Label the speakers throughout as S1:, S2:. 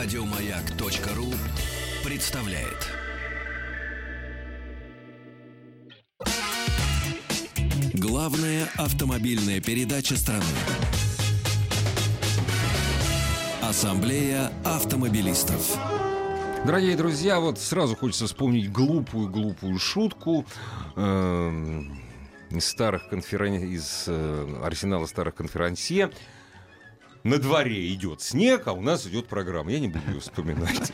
S1: Радиомаяк.ру представляет. Главная автомобильная передача страны. Ассамблея автомобилистов.
S2: Дорогие друзья, вот сразу хочется вспомнить глупую-глупую шутку э, из старых конферен... из э, арсенала старых конферансье. На дворе идет снег, а у нас идет программа. Я не буду ее вспоминать.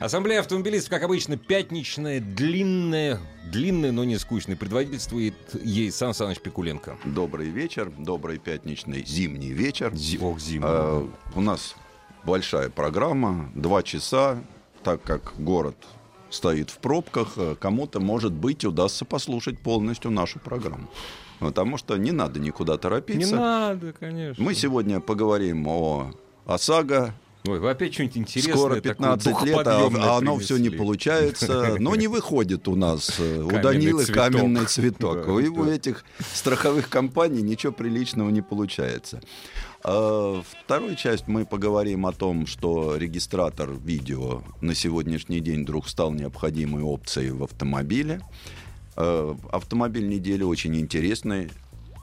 S2: Ассамблея автомобилистов, как обычно, пятничная, длинная, длинная, но не скучная. Предводительствует ей Сан Саныч Пикуленко.
S3: Добрый вечер, добрый пятничный зимний вечер.
S2: Зи- ох, зимний.
S3: А, у нас большая программа, два часа, так как город стоит в пробках, э, кому-то, может быть, удастся послушать полностью нашу программу. Потому что не надо никуда
S2: Не
S3: торопиться.
S2: надо, конечно.
S3: Мы сегодня поговорим о ОСАГО.
S2: Ой, вы опять что-нибудь интересное.
S3: Скоро
S2: такое
S3: 15 лет, а, а оно все не получается. Но не выходит у нас э, у
S2: Каменный
S3: Данилы
S2: цветок.
S3: каменный цветок.
S2: Да,
S3: у этих страховых компаний ничего приличного не получается. А, Вторую часть мы поговорим о том, что регистратор видео на сегодняшний день вдруг стал необходимой опцией в автомобиле. А, Автомобиль недели очень интересный.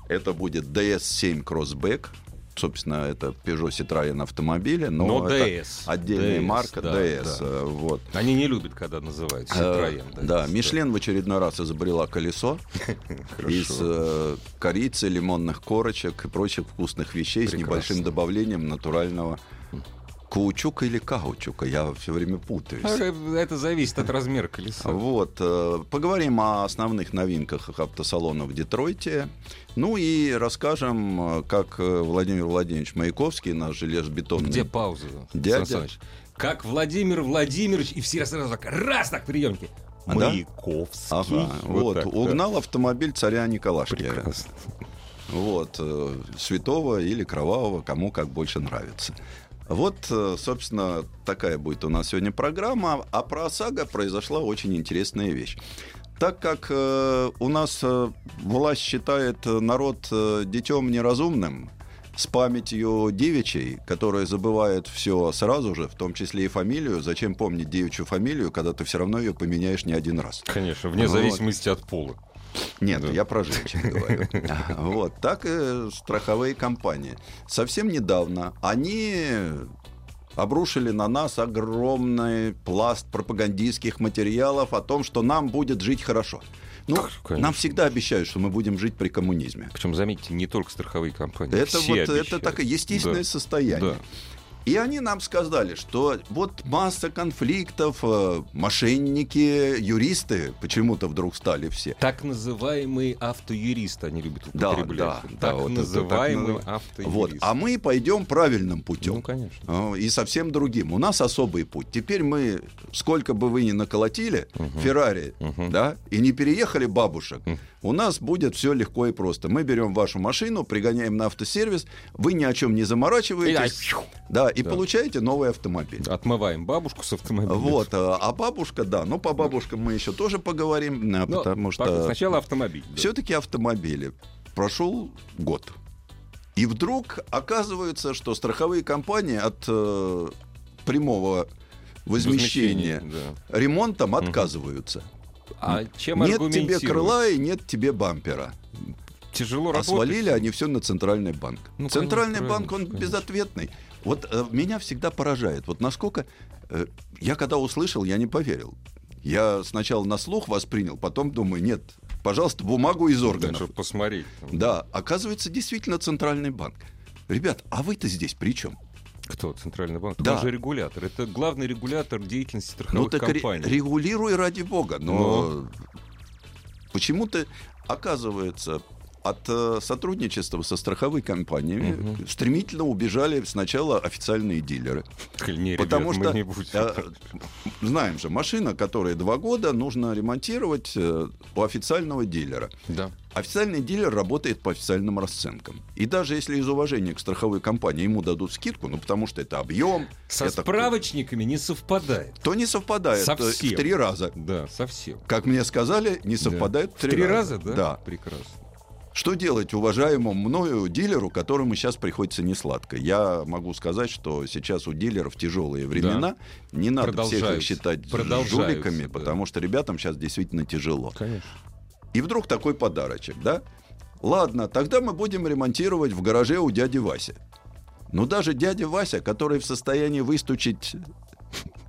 S3: Это будет DS7 Crossback. Собственно, это Peugeot Citroёn автомобили, но,
S2: Но
S3: это
S2: DS.
S3: отдельная
S2: DS,
S3: марка
S2: да,
S3: DS.
S2: да.
S3: э, Вот.
S2: Они не любят, когда называют Citroёn.
S3: Э, Да, Мишлен в очередной раз изобрела колесо из э, корицы, лимонных корочек и прочих вкусных вещей с небольшим добавлением натурального каучука или каучука. Я все время путаюсь.
S2: А, Это зависит от размера колеса.
S3: Вот, э, поговорим о основных новинках автосалона в Детройте. Ну и расскажем, э, как э, Владимир Владимирович Маяковский, наш железобетонный...
S2: Где пауза?
S3: Дядя.
S2: Саныч? Как Владимир Владимирович, и все сразу так, раз так приемки.
S3: А, да?
S2: Маяковский.
S3: Ага, вот,
S2: так, да.
S3: угнал автомобиль царя Николашки.
S2: Прекрасно.
S3: Вот, э, святого или кровавого, кому как больше нравится. Вот, э, собственно, такая будет у нас сегодня программа. А про ОСАГО произошла очень интересная вещь. Так как э, у нас э, власть считает э, народ э, детем неразумным, с памятью девичьей, которая забывает все сразу же, в том числе и фамилию. Зачем помнить девичью фамилию, когда ты все равно ее поменяешь не один раз?
S2: Конечно, вне
S3: Вот.
S2: зависимости от пола.
S3: Нет,
S2: Да.
S3: я про женщин говорю. Вот, так и страховые компании. Совсем недавно они обрушили на нас огромный пласт пропагандистских материалов о том, что нам будет жить хорошо. Ну,
S2: Конечно.
S3: нам всегда обещают, что мы будем жить при коммунизме.
S2: Причем, заметьте, не только страховые компании.
S3: Это вот это
S2: обещают.
S3: такое естественное
S2: Да.
S3: состояние.
S2: Да.
S3: И они нам сказали, что вот масса конфликтов, э, мошенники, юристы почему-то вдруг стали все.
S2: Так называемые автоюристы, они любят
S3: Да,
S2: употреблять.
S3: да, да,
S2: так
S3: вот так
S2: называемые
S3: назыв-
S2: автоюристы.
S3: Вот. А мы пойдем правильным путем.
S2: Ну, конечно.
S3: А, И совсем другим. У нас особый путь. Теперь мы, сколько бы вы ни наколотили, Феррари, да, и не переехали бабушек, у нас будет все легко и просто. Мы берем вашу машину, пригоняем на автосервис, вы ни о чем не заморачиваетесь,
S2: И-
S3: да, и
S2: Да.
S3: получаете новый автомобиль.
S2: Отмываем бабушку с автомобиля.
S3: Вот, а а бабушка, да, ну по бабушкам мы еще тоже поговорим, а,
S2: Но
S3: потому что
S2: Сначала автомобиль. да.
S3: все-таки автомобили. Прошел год. И вдруг оказывается, что страховые компании от э, прямого возмещения
S2: Возмещение,
S3: ремонтом отказываются.
S2: А чем
S3: Нет тебе крыла и нет тебе бампера.
S2: Тяжело
S3: А
S2: работать.
S3: свалили они все на центральный банк.
S2: Ну,
S3: центральный
S2: конечно,
S3: банк, он
S2: конечно.
S3: безответный. Вот э, меня всегда поражает. Вот насколько... э, я когда услышал, я не поверил. Я сначала на слух воспринял, потом думаю, нет, пожалуйста, бумагу из органов.
S2: чтобы посмотреть.
S3: Да, оказывается, действительно центральный банк. Ребят, а вы-то здесь при чем?
S2: Кто? Центральный банк?
S3: Да.
S2: Он же регулятор. Это главный регулятор деятельности
S3: Ну
S2: страховых
S3: так ре-
S2: компаний.
S3: регулируй ради бога, но почему-то оказывается от э, сотрудничества со страховыми компаниями стремительно убежали сначала официальные дилеры.
S2: Не,
S3: Потому
S2: ребят,
S3: что
S2: не будем.
S3: э, знаем же, машина, которая два года, нужно ремонтировать э, у официального дилера.
S2: Да.
S3: Официальный дилер работает по официальным расценкам. И даже если из уважения к страховой компании ему дадут скидку, ну потому что это объем,
S2: Со
S3: это-
S2: справочниками не совпадает.
S3: то не совпадает
S2: Совсем.
S3: в три раза.
S2: Да, совсем.
S3: Как мне сказали, не совпадает
S2: В три раза, да?
S3: Да.
S2: Прекрасно.
S3: Что делать уважаемому мною дилеру, которому сейчас приходится несладко? Я могу сказать, что сейчас у дилеров тяжелые времена. Не надо всех их считать жуликами,
S2: да.
S3: потому что ребятам сейчас действительно тяжело.
S2: Конечно.
S3: И вдруг такой подарочек, да? Ладно, тогда мы будем ремонтировать в гараже у дяди Васи. Но даже дядя Вася, который в состоянии выстучить
S2: Не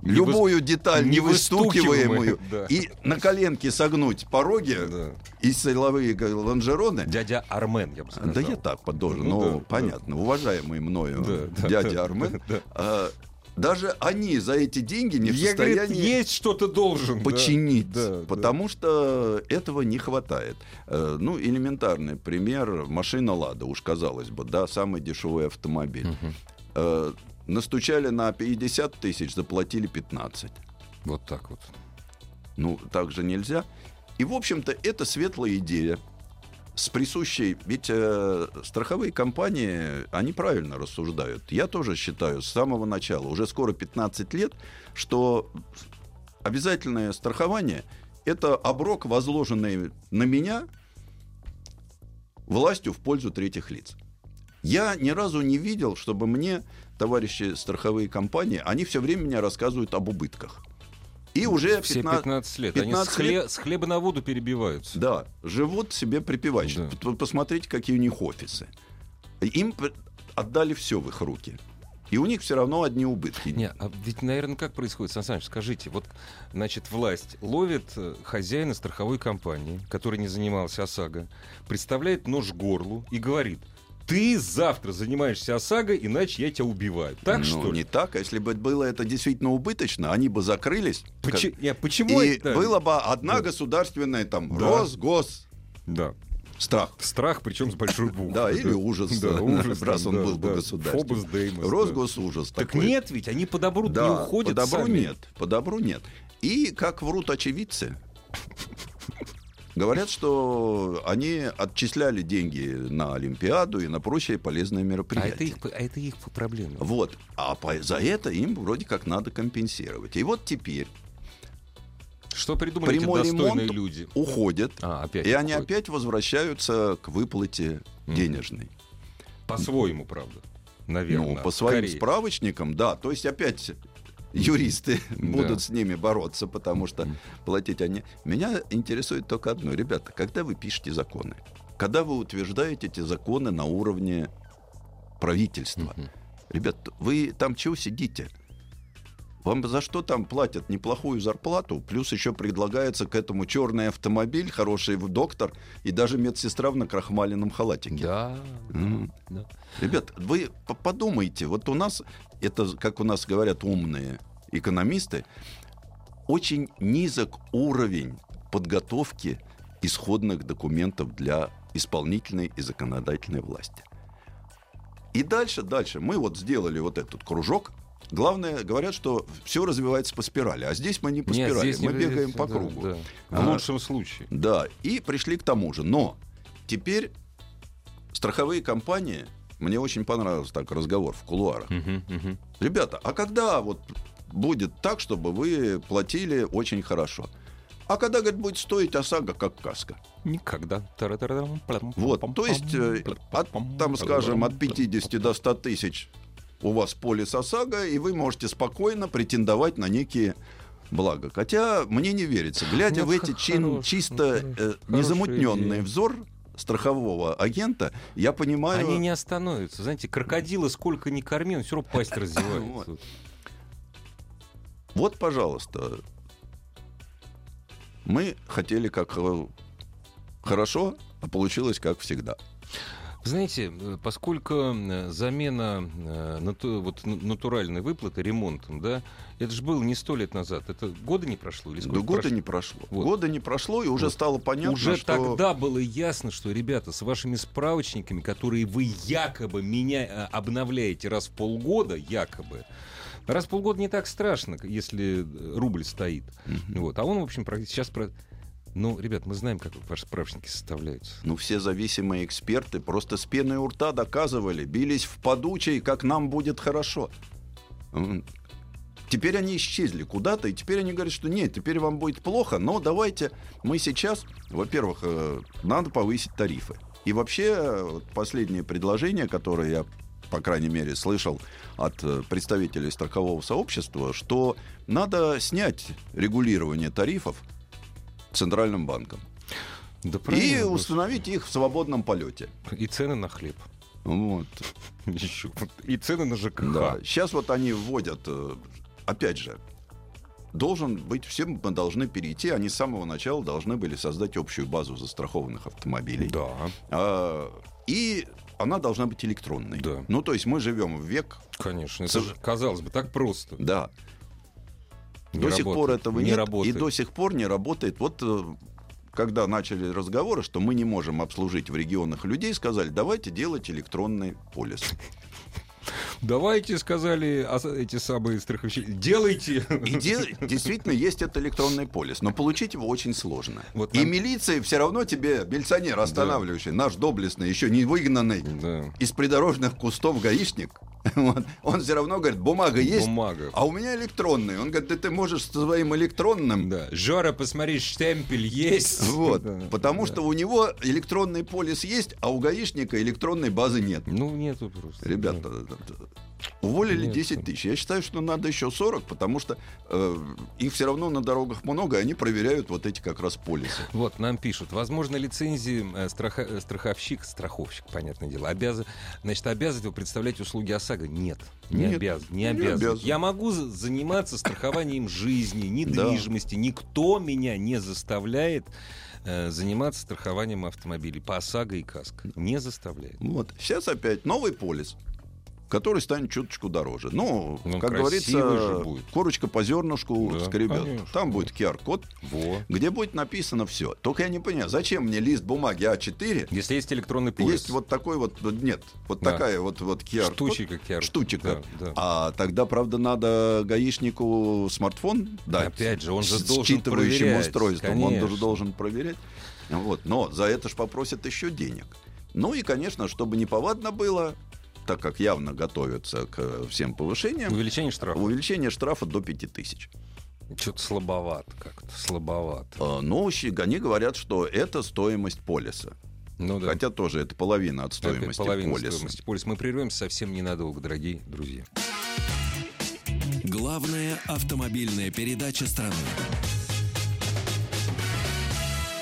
S3: любую деталь
S2: не
S3: невыстукиваемую
S2: выстукиваемую, да.
S3: и на коленке согнуть пороги
S2: Да.
S3: и силовые лонжероны,
S2: Дядя Армен, я бы сказал.
S3: да я так подолжен,
S2: Ну да,
S3: понятно, уважаемый мною
S2: Да, да,
S3: дядя
S2: да,
S3: Армен,
S2: да.
S3: а, даже они за эти деньги не в
S2: Я, говорит,
S3: состоянии
S2: есть что-то должен. да.
S3: починить,
S2: Да, да.
S3: потому что этого не хватает. Э, Ну, элементарный пример. Машина «Лада», уж казалось бы, да, самый дешевый автомобиль.
S2: Мгм.
S3: Настучали на 50 тысяч, заплатили 15.
S2: Вот так вот.
S3: Ну, так же нельзя. И, в общем-то, это светлая идея с присущей... Ведь э, страховые компании, они правильно рассуждают. Я тоже считаю с самого начала, уже скоро 15 лет, что обязательное страхование — это оброк, возложенный на меня властью в пользу третьих лиц. Я ни разу не видел, чтобы мне товарищи страховые компании, они все время мне рассказывают об убытках. И уже
S2: Все
S3: 15
S2: 15 лет. Они с,
S3: 15
S2: хле- с хлеба на воду перебиваются.
S3: Да, живут себе припеваючи.
S2: Да.
S3: Посмотрите, какие у них офисы. Им отдали все в их руки. И у них все равно одни убытки.
S2: Не, а ведь, наверное, как происходит, Сан Саныч, скажите, вот, значит, власть ловит э, хозяина страховой компании, который не занимался ОСАГО, представляет нож к горлу и говорит, ты завтра занимаешься ОСАГО, иначе я тебя убиваю. Так
S3: ну,
S2: что ли?
S3: не так. А если бы было это действительно убыточно, они бы закрылись.
S2: Почи-
S3: как-
S2: не, почему
S3: И
S2: это?
S3: была бы одна
S2: Да.
S3: государственная там
S2: Да.
S3: Росгос
S2: Да.
S3: страх.
S2: Страх, причем с большой буквы.
S3: Да, или ужас,
S2: Да, ужас,
S3: раз он был бы
S2: да.
S3: государственным.
S2: Деймос.
S3: Росгосужас
S2: Так нет ведь, они по добру не уходят
S3: по добру нет, по добру нет. И как врут очевидцы, говорят, что они отчисляли деньги на Олимпиаду и на прочие полезные
S2: А
S3: мероприятия.
S2: это их, а это их проблема.
S3: Вот. А по- за это им вроде как надо компенсировать. И вот теперь
S2: Что придумали эти
S3: прямой
S2: достойные
S3: ремонт
S2: люди?
S3: уходят,
S2: А, опять
S3: и они
S2: уходят.
S3: опять возвращаются к выплате денежной.
S2: По-своему, правда. Наверное.
S3: Ну, по своим
S2: скорее.
S3: справочникам, да. То есть опять юристы
S2: Да.
S3: будут с ними бороться, потому что платить они... Меня интересует только одно. Ребята, когда вы пишете законы, когда вы утверждаете эти законы на уровне правительства, ребят, вы там чего сидите? Вам за что там платят неплохую зарплату, плюс еще предлагается к этому черный автомобиль, хороший доктор и даже медсестра в накрахмаленном халатике.
S2: Да.
S3: Мгм.
S2: да.
S3: Ребят, вы по- подумайте, вот у нас, это, как у нас говорят умные экономисты, очень низок уровень подготовки исходных документов для исполнительной и законодательной власти. И дальше, дальше. Мы вот сделали вот этот кружок. Главное, говорят, что все развивается по спирали. А здесь мы не по
S2: Нет,
S3: спирали, мы бегаем по
S2: да,
S3: кругу.
S2: да. В
S3: А.
S2: лучшем случае.
S3: Да, и пришли к тому же. Но теперь страховые компании, мне очень понравился так разговор в кулуарах.
S2: Мгм, мгм.
S3: Ребята, а когда вот будет так, чтобы вы платили очень хорошо? А когда, говорит, будет стоить ОСАГО как каска?
S2: Никогда.
S3: Вот, то есть, э, от, там, скажем, от
S2: пам,
S3: 50 до 100 тысяч у вас полис ОСАГО, и вы можете спокойно претендовать на некие блага. Хотя мне не верится. Глядя
S2: Ну,
S3: в эти чин-
S2: хорош,
S3: чисто
S2: ну,
S3: э, незамутненный
S2: идея.
S3: взор страхового агента, я понимаю...
S2: Они не остановятся. Знаете, крокодила сколько ни корми, он все равно пасть раздевает.
S3: Вот. Вот, пожалуйста, мы хотели как э, хорошо, а получилось как всегда.
S2: Знаете, э, поскольку э, замена э, нату- вот, натуральной выплаты ремонтом, да, это же было не сто лет назад. Это года не прошло? Или
S3: Да
S2: сколько
S3: года
S2: прошло?
S3: не прошло.
S2: Вот.
S3: Года не прошло, и уже
S2: Вот.
S3: стало понятно,
S2: Уже
S3: что...
S2: тогда было ясно, что, ребята, с вашими справочниками, которые вы якобы меня обновляете раз в полгода, якобы, раз в полгода не так страшно, если рубль стоит.
S3: Мгм.
S2: Вот. А он, в общем, сейчас... Ну, ребят, мы знаем, как ваши справочники составляются.
S3: Ну, все зависимые эксперты просто с пеной у рта доказывали, бились в подучей, как нам будет хорошо. Теперь они исчезли куда-то, и теперь они говорят, что нет, теперь вам будет плохо, но давайте мы сейчас, во-первых, э, надо повысить тарифы. И вообще, вот последнее предложение, которое я, по крайней мере, слышал от э, представителей страхового сообщества, что надо снять регулирование тарифов Центральным банком
S2: Да
S3: и установить их в свободном полете.
S2: И цены на хлеб.
S3: Вот.
S2: Еще. И цены на ЖКХ.
S3: Да. Сейчас вот они вводят, э, опять же, должен быть, все мы должны перейти, они с самого начала должны были создать общую базу застрахованных автомобилей.
S2: Да.
S3: А, и она должна быть электронной.
S2: Да.
S3: Ну, то есть мы живем в век,
S2: Конечно. Это же, казалось бы, так просто.
S3: да.
S2: Не
S3: до сих пор
S2: работает.
S3: этого
S2: не
S3: нет,
S2: работает.
S3: и до сих пор не работает. Вот э, когда начали разговоры, что мы не можем обслужить в регионах людей, сказали, давайте делать электронный полис.
S2: Давайте, сказали а, эти самые страховщики, делайте.
S3: И де- действительно есть этот электронный полис, но получить его очень сложно.
S2: Вот
S3: И
S2: нам-
S3: милиция все равно тебе, милиционер останавливающий, наш доблестный, еще не выгнанный
S2: Да.
S3: из придорожных кустов гаишник, вот, он все равно говорит, бумага есть,
S2: Бумага.
S3: а у меня электронный. Он говорит, да ты можешь со своим электронным
S2: Да. Жора, посмотри, штемпель есть.
S3: Вот,
S2: Да.
S3: потому
S2: Да.
S3: что у него электронный полис есть, а у гаишника электронной базы нет.
S2: Ну, нету просто.
S3: Ребята, д- д- уволили
S2: Нет.
S3: 10 тысяч. Я считаю, что надо еще 40, потому что э, их все равно на дорогах много, и они проверяют вот эти как раз полисы.
S2: Вот, нам пишут, возможно, лицензии э, страха- страховщик, страховщик, понятное дело, обязан, значит, обязывает его представлять услуги ОСАГО? Нет, не
S3: Нет,
S2: обязан, не
S3: не
S2: обязан.
S3: обязан.
S2: Я могу за- заниматься страхованием жизни, недвижимости, никто меня не заставляет э, заниматься страхованием автомобилей по ОСАГО и КАСКО. Не заставляет.
S3: Вот. Сейчас опять новый полис, который станет чуточку дороже. Ну,
S2: Ну,
S3: как говорится,
S2: же будет.
S3: корочка по зернышку
S2: Да,
S3: скребет.
S2: конечно.
S3: Там будет QR-код,
S2: Во.
S3: где будет написано все. Только я не понимаю, зачем мне лист бумаги А4,
S2: Если есть электронный полис.
S3: есть вот такой вот, нет, вот
S2: Да.
S3: такая вот, вот QR-код.
S2: штучка QR.
S3: штучка.
S2: Да, да.
S3: А тогда, правда, надо гаишнику смартфон дать.
S2: Опять же, он же должен
S3: считывающим
S2: проверять,
S3: устройством. Он
S2: конечно.
S3: тоже должен проверять. Вот. Но за это ж попросят еще денег. Ну и, конечно, чтобы неповадно было, так как явно готовятся к э, всем повышениям,
S2: Увеличение штрафа.
S3: увеличение штрафа до 5000.
S2: Что-то слабовато как-то, слабовато.
S3: А, Но щи- они говорят, что это стоимость полиса.
S2: Ну да.
S3: Хотя тоже это половина от
S2: Это
S3: стоимости
S2: половина
S3: полиса.
S2: стоимости полиса. Мы прервемся совсем ненадолго, дорогие друзья.
S1: Главная автомобильная передача страны.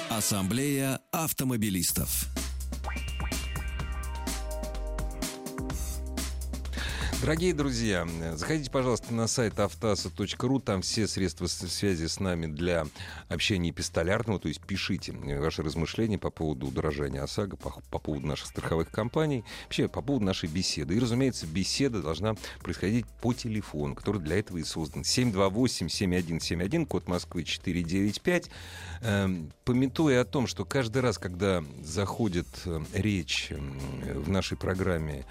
S1: Ассамблея автомобилистов.
S2: Дорогие друзья, заходите, пожалуйста, на сайт автаса.ру. Там все средства связи с нами для общения эпистолярного. То есть пишите ваши размышления по поводу удорожания ОСАГО, по, по поводу наших страховых компаний, вообще по поводу нашей беседы. И, разумеется, беседа должна происходить по телефону, который для этого и создан. 728-7171, код Москвы 495. Эм, Пометуя о том, что каждый раз, когда заходит э, речь м, в нашей программе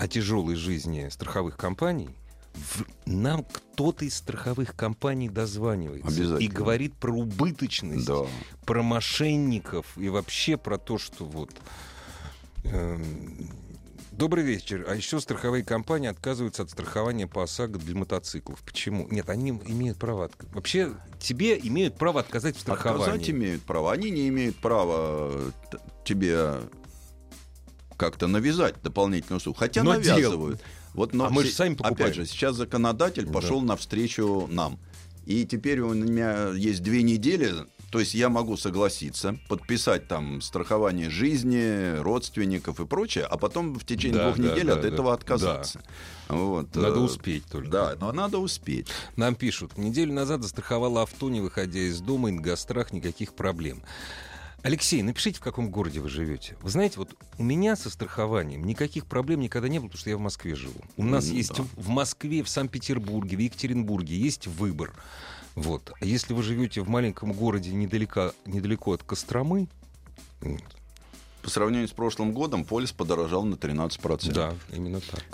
S2: о тяжелой жизни страховых компаний, в- нам кто-то из страховых компаний дозванивается и говорит про убыточность,
S3: Да.
S2: про мошенников и вообще про то, что вот... эм, Добрый вечер. А еще страховые компании отказываются от страхования по ОСАГО для мотоциклов. Почему? Нет, они имеют право... отк- Вообще, тебе имеют право отказать в страховании.
S3: Отказать имеют право. Они не имеют права тебе как-то навязать дополнительную услугу. Хотя
S2: Но
S3: навязывают. Вот, но
S2: А мы же сами покупаем.
S3: Опять же, сейчас законодатель
S2: Да.
S3: пошел навстречу нам. И теперь у меня есть две недели, то есть я могу согласиться, подписать там страхование жизни, родственников и прочее, а потом в течение
S2: Да,
S3: двух
S2: да,
S3: недель
S2: да,
S3: от
S2: да.
S3: этого отказаться. Вот,
S2: Надо
S3: э,
S2: успеть только.
S3: Да, но надо успеть.
S2: Нам пишут, неделю назад застраховала авто, не выходя из дома, ингострах, никаких проблем. Алексей, напишите, в каком городе вы живете. Вы знаете, вот у меня со страхованием никаких проблем никогда не было, потому что я в Москве живу. У нас
S3: М,
S2: есть
S3: да.
S2: в Москве, в Санкт-Петербурге, в Екатеринбурге есть выбор. Вот. А если вы живете в маленьком городе недалеко, недалеко от Костромы,
S3: По сравнению с прошлым годом полис подорожал на 13%.
S2: да, именно так.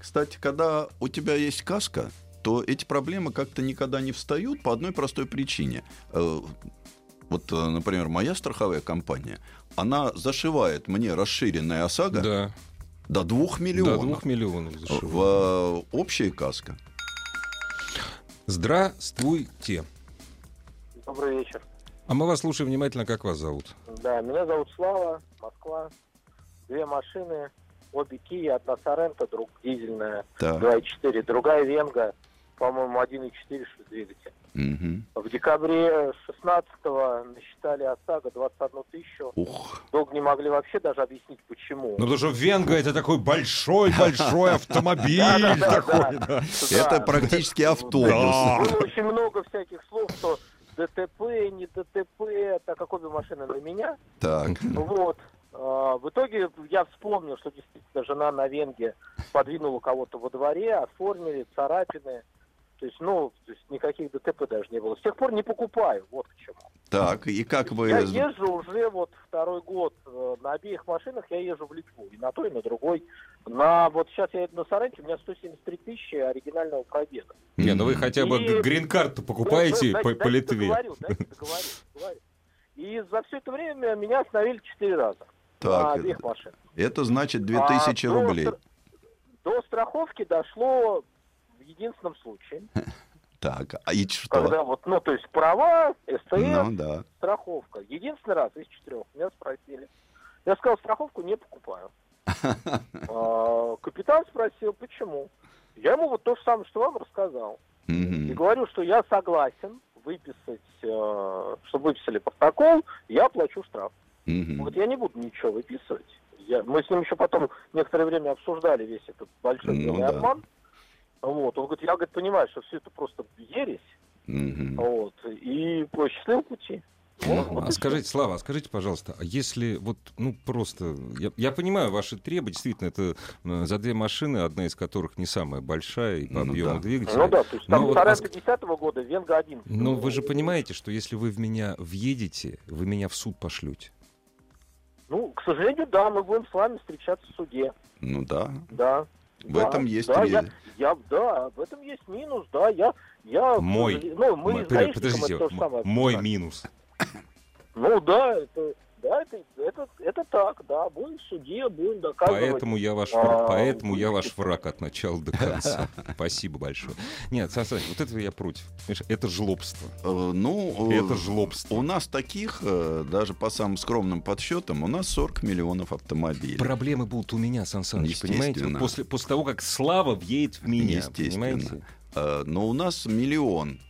S3: Кстати, когда у тебя есть каска, то эти проблемы как-то никогда не встают по одной простой причине. Вот, э, например, моя страховая компания, она зашивает мне расширенная ОСАГО
S2: Да,
S3: до 2
S2: до
S3: миллионов
S2: двух миллионов зашивают.
S3: в общее каско.
S2: Здравствуйте.
S4: Добрый вечер.
S2: А мы вас слушаем внимательно, как вас зовут?
S4: Да, меня зовут Слава, Москва. Две машины, обе Kia, одна Сорента, друг дизельная,
S3: Так.
S4: 2.4, другая Венга, по-моему, 1.4 что двигатель.
S3: Мгм.
S4: В декабре 16-го насчитали ОСАГО 21 тысячу.
S3: Ух.
S4: Долго не могли вообще даже объяснить, почему.
S2: Ну, потому что Венга это такой большой-большой автомобиль такой.
S3: Это практически автобус.
S2: Да.
S4: Было очень много всяких слов, что ДТП, не ДТП, так как обе машины на меня.
S3: Так.
S4: Вот. А, В итоге я вспомнил, что действительно жена на Венге подвинула кого-то во дворе, оформили царапины. То есть, ну, то есть никаких ДТП даже не было. С тех пор не покупаю, вот к чему.
S3: Так, и как вы...
S4: Я езжу уже вот второй год э, на обеих машинах, я езжу в Литву, и на той, и на другой. На, вот сейчас я еду на Соренте, у меня 173 тысячи оригинального пробега.
S2: Не, ну вы хотя бы
S4: И-
S2: грин-карту покупаете
S4: ну,
S2: по,
S4: дайте-
S2: по Литве.
S4: договорю, дайте договорю, договорю. И за все это время меня остановили четыре раза на
S3: Так,
S4: обеих машинах.
S3: это значит 2000
S4: А до
S3: рублей.
S4: стра- До страховки дошло единственном случае,
S3: Так, а и что?
S4: когда вот, ну, то есть права, СТС,
S3: Ну да.
S4: страховка. Единственный раз из четырех меня спросили. Я сказал, страховку не покупаю. А, Капитан спросил, почему. Я ему вот то же самое, что вам рассказал. И говорю, что я согласен выписать, э, чтобы выписали протокол, я плачу штраф. Вот я не буду ничего выписывать. Я, мы с ним еще потом некоторое время обсуждали весь этот большой
S3: Ну да.
S4: обман. Вот. Он говорит, я говорит, понимаю, что все это просто ересь.
S3: Мгм.
S4: Вот. И по счастливому пути. Вот, вот
S2: А скажите, Слава, а скажите, пожалуйста, а если вот, ну, просто... Я, я понимаю ваши требования, действительно, это э, за две машины, одна из которых не самая большая и по
S3: Ну
S2: объему
S3: да.
S2: двигателя.
S4: Ну да, то есть там
S2: Ну вот,
S4: Сарента
S2: а ск-
S4: 10 года, Венга 1.
S2: Но вы же понимаете, что если вы в меня въедете, вы меня в суд пошлете.
S4: Ну, к сожалению, да, мы будем с вами встречаться в суде.
S3: Ну да.
S4: Да.
S3: В
S4: Да,
S3: этом есть
S4: да, я, я, да, в этом есть минус, да, я, я,
S2: Мой.
S4: ну, мы
S2: М-
S4: с
S2: подожди-
S4: гаишником
S2: Подождите,
S4: это
S2: мой минус.
S4: Ну да, это, да, это, это, это так, да, будем в суде, будем доказывать.
S2: Поэтому я ваш,
S4: А,
S2: враг, поэтому я ваш враг от начала до конца. Спасибо большое. Нет, Сан Саныч, вот этого я против. Это жлобство.
S3: Э, Ну, э,
S2: Это жлобство.
S3: у нас таких, э, даже по самым скромным подсчетам, у нас 40 миллионов автомобилей.
S2: Проблемы будут у меня, Сан Саныч, понимаете? После, после того, как Слава въедет в меня,
S3: Естественно.
S2: понимаете?
S3: Но у нас миллион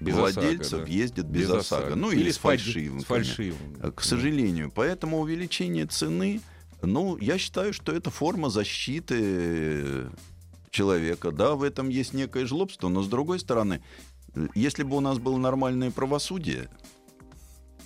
S2: Без
S3: владельцев
S2: ОСАГО, да.
S3: ездит без, ОСАГО. Ну или, с
S2: с
S3: фальшивым.
S2: С фальшивым.
S3: Э, К сожалению. Поэтому увеличение цены, ну, я считаю, что это форма защиты человека. Да, в этом есть некое жлобство, но с другой стороны, если бы у нас было нормальное правосудие,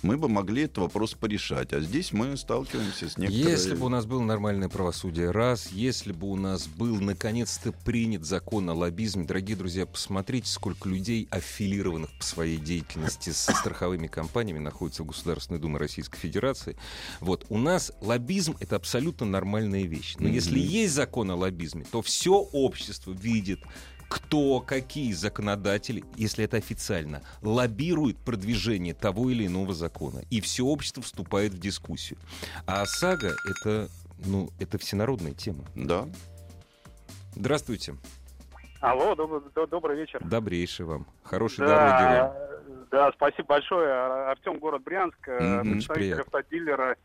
S3: мы бы могли этот вопрос порешать. А здесь мы сталкиваемся с некоторой...
S2: Если бы у нас было нормальное правосудие, раз, если бы у нас был наконец-то принят закон о лоббизме, дорогие друзья, посмотрите, сколько людей, аффилированных по своей деятельности со страховыми компаниями, находится в Государственной Думе Российской Федерации. Вот, у нас лоббизм — это абсолютно нормальная вещь. Но
S3: Мгм.
S2: если есть закон о лоббизме, то все общество видит, кто, какие законодатели, если это официально, лоббируют продвижение того или иного закона. И все общество вступает в дискуссию. А ОСАГО — это, ну, это всенародная тема.
S3: Да.
S2: Здравствуйте.
S5: Алло, добрый, до- добрый вечер.
S2: Добрейший вам. Хорошей дороги вам.
S5: Да, да, спасибо большое. Ар- Артем, город Брянск,
S3: Мгм.
S5: представитель автодилера.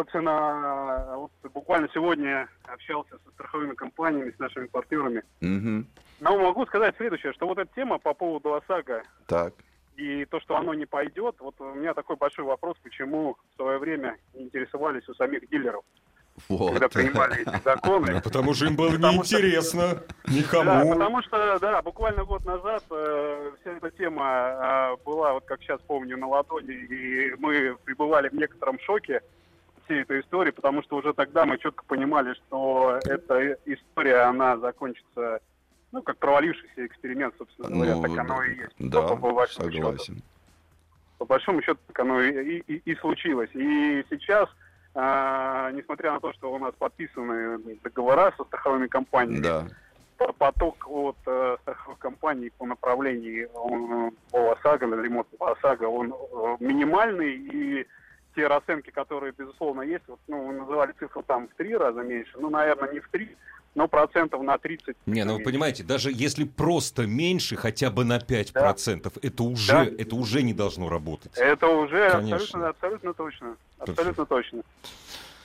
S5: Собственно, вот буквально сегодня общался со страховыми компаниями, с нашими партнерами.
S3: Мгм.
S5: Но могу сказать следующее, что вот эта тема по поводу ОСАГО
S3: Так.
S5: и то, что оно не пойдет, вот у меня такой большой вопрос, почему в свое время не интересовались у самих дилеров,
S3: Вот.
S5: когда принимали эти законы.
S2: А потому что им было
S5: что-
S2: неинтересно
S5: Да,
S2: никому.
S5: потому что, да, буквально год назад э, вся эта тема э, была, вот как сейчас помню, на ладони, и мы пребывали в некотором шоке всей этой истории, потому что уже тогда мы четко понимали, что эта история, она закончится, ну, как провалившийся эксперимент, собственно говоря,
S3: Ну,
S5: так оно и есть.
S3: Да,
S5: по, по большому счету.
S3: согласен.
S5: По большому счету, так оно и, и- и случилось. И сейчас, э, несмотря на то, что у нас подписаны договора со страховыми компаниями,
S3: Да.
S5: поток от э, страховых компаний по направлению он, э, по ОСАГО, на ремонт по ОСАГО, он э, минимальный, и те расценки, которые, безусловно, есть, вот, ну, вы называли цифру там в три раза меньше, ну, наверное, не в три, ну, процентов на 30.
S2: Не, ну вы понимаете, даже если просто меньше, хотя бы на 5%, да. это, уже,
S5: Да.
S2: это уже не должно работать.
S5: Это уже
S2: Конечно.
S5: абсолютно, абсолютно точно. Абсолютно точно.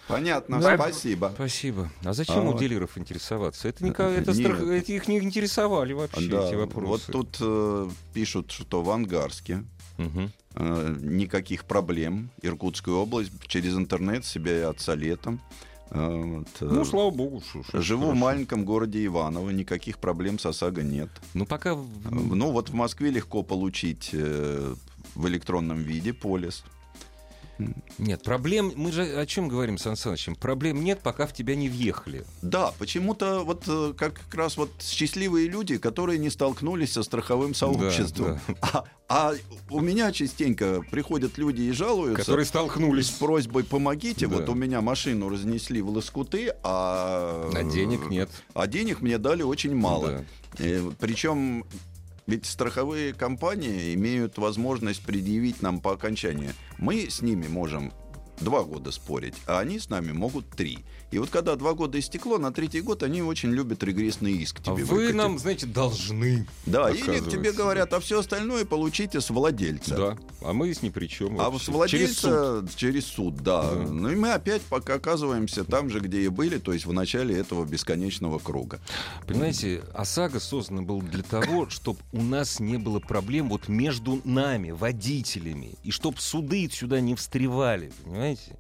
S3: Понятно,
S2: Да.
S3: спасибо.
S2: Спасибо. А зачем
S3: А
S2: у
S3: вот.
S2: дилеров интересоваться? Это, никак, это
S3: Нет.
S2: страх- это их не интересовали вообще,
S3: Да,
S2: эти
S3: вот
S2: вопросы.
S3: тут э, пишут, что в Ангарске
S2: Мгм.
S3: Э, никаких проблем. Иркутская область через интернет себя отца летом. Э, вот, э,
S2: Ну, слава богу. что- что
S3: Живу в
S2: хорошо.
S3: маленьком городе Иваново, никаких проблем с ОСАГО нет.
S2: Ну, пока... В-
S3: Ну вот в Москве легко получить в электронном виде полис.
S2: Нет, проблем... Мы же о чем говорим, Сан Санычем? Проблем нет, пока в тебя не въехали.
S3: Да, почему-то вот э, как раз вот счастливые люди, которые не столкнулись со страховым сообществом. А, а у меня частенько приходят люди и жалуются.
S2: Которые
S3: с
S2: столкнулись.
S3: просьбой помогите,
S2: Да.
S3: вот у меня машину разнесли в лоскуты, а,
S2: А денег нет.
S3: а денег мне дали очень мало.
S2: Да.
S3: причем ведь страховые компании имеют возможность предъявить нам по окончании. Мы с ними можем два года спорить, а они с нами могут три. И вот когда два года истекло, на третий год они очень любят регрессный иск
S2: А
S3: тебе
S2: вы
S3: выкатить.
S2: нам, знаете, должны.
S3: Да, или тебе говорят, а все остальное получите с владельца.
S2: Да. А мы с ни при чем.
S3: А
S2: вообще.
S3: с владельца
S2: Через суд.
S3: через суд, да.
S2: Да.
S3: Ну и мы опять пока оказываемся там же, где и были, то есть в начале этого бесконечного круга.
S2: Понимаете, ОСАГО создана была для того, чтобы у нас не было проблем вот между нами, водителями, и чтобы суды сюда не встревали, понимаете?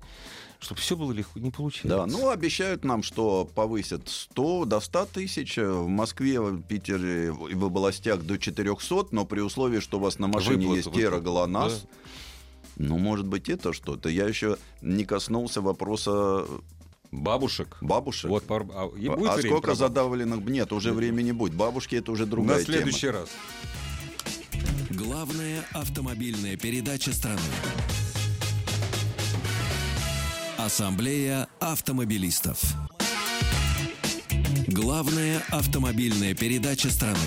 S2: Чтобы все было легко, не получается.
S3: Да, ну обещают нам, что повысят 100 до 100 тысяч. В Москве, в Питере и в областях до 400, но при условии, что у вас на машине
S2: Выплата,
S3: есть
S2: выплата.
S3: тероглонасс. Ну, может быть, это что-то. Я еще не коснулся вопроса
S2: Бабушек.
S3: бабушек.
S2: Вот, пар- а, и будет
S3: а сколько
S2: про
S3: задавленных? Нет, уже времени будет. Бабушки это уже другая
S2: На следующий
S3: тема.
S2: раз.
S1: Главная автомобильная передача страны. Ассамблея автомобилистов. Главная автомобильная передача страны.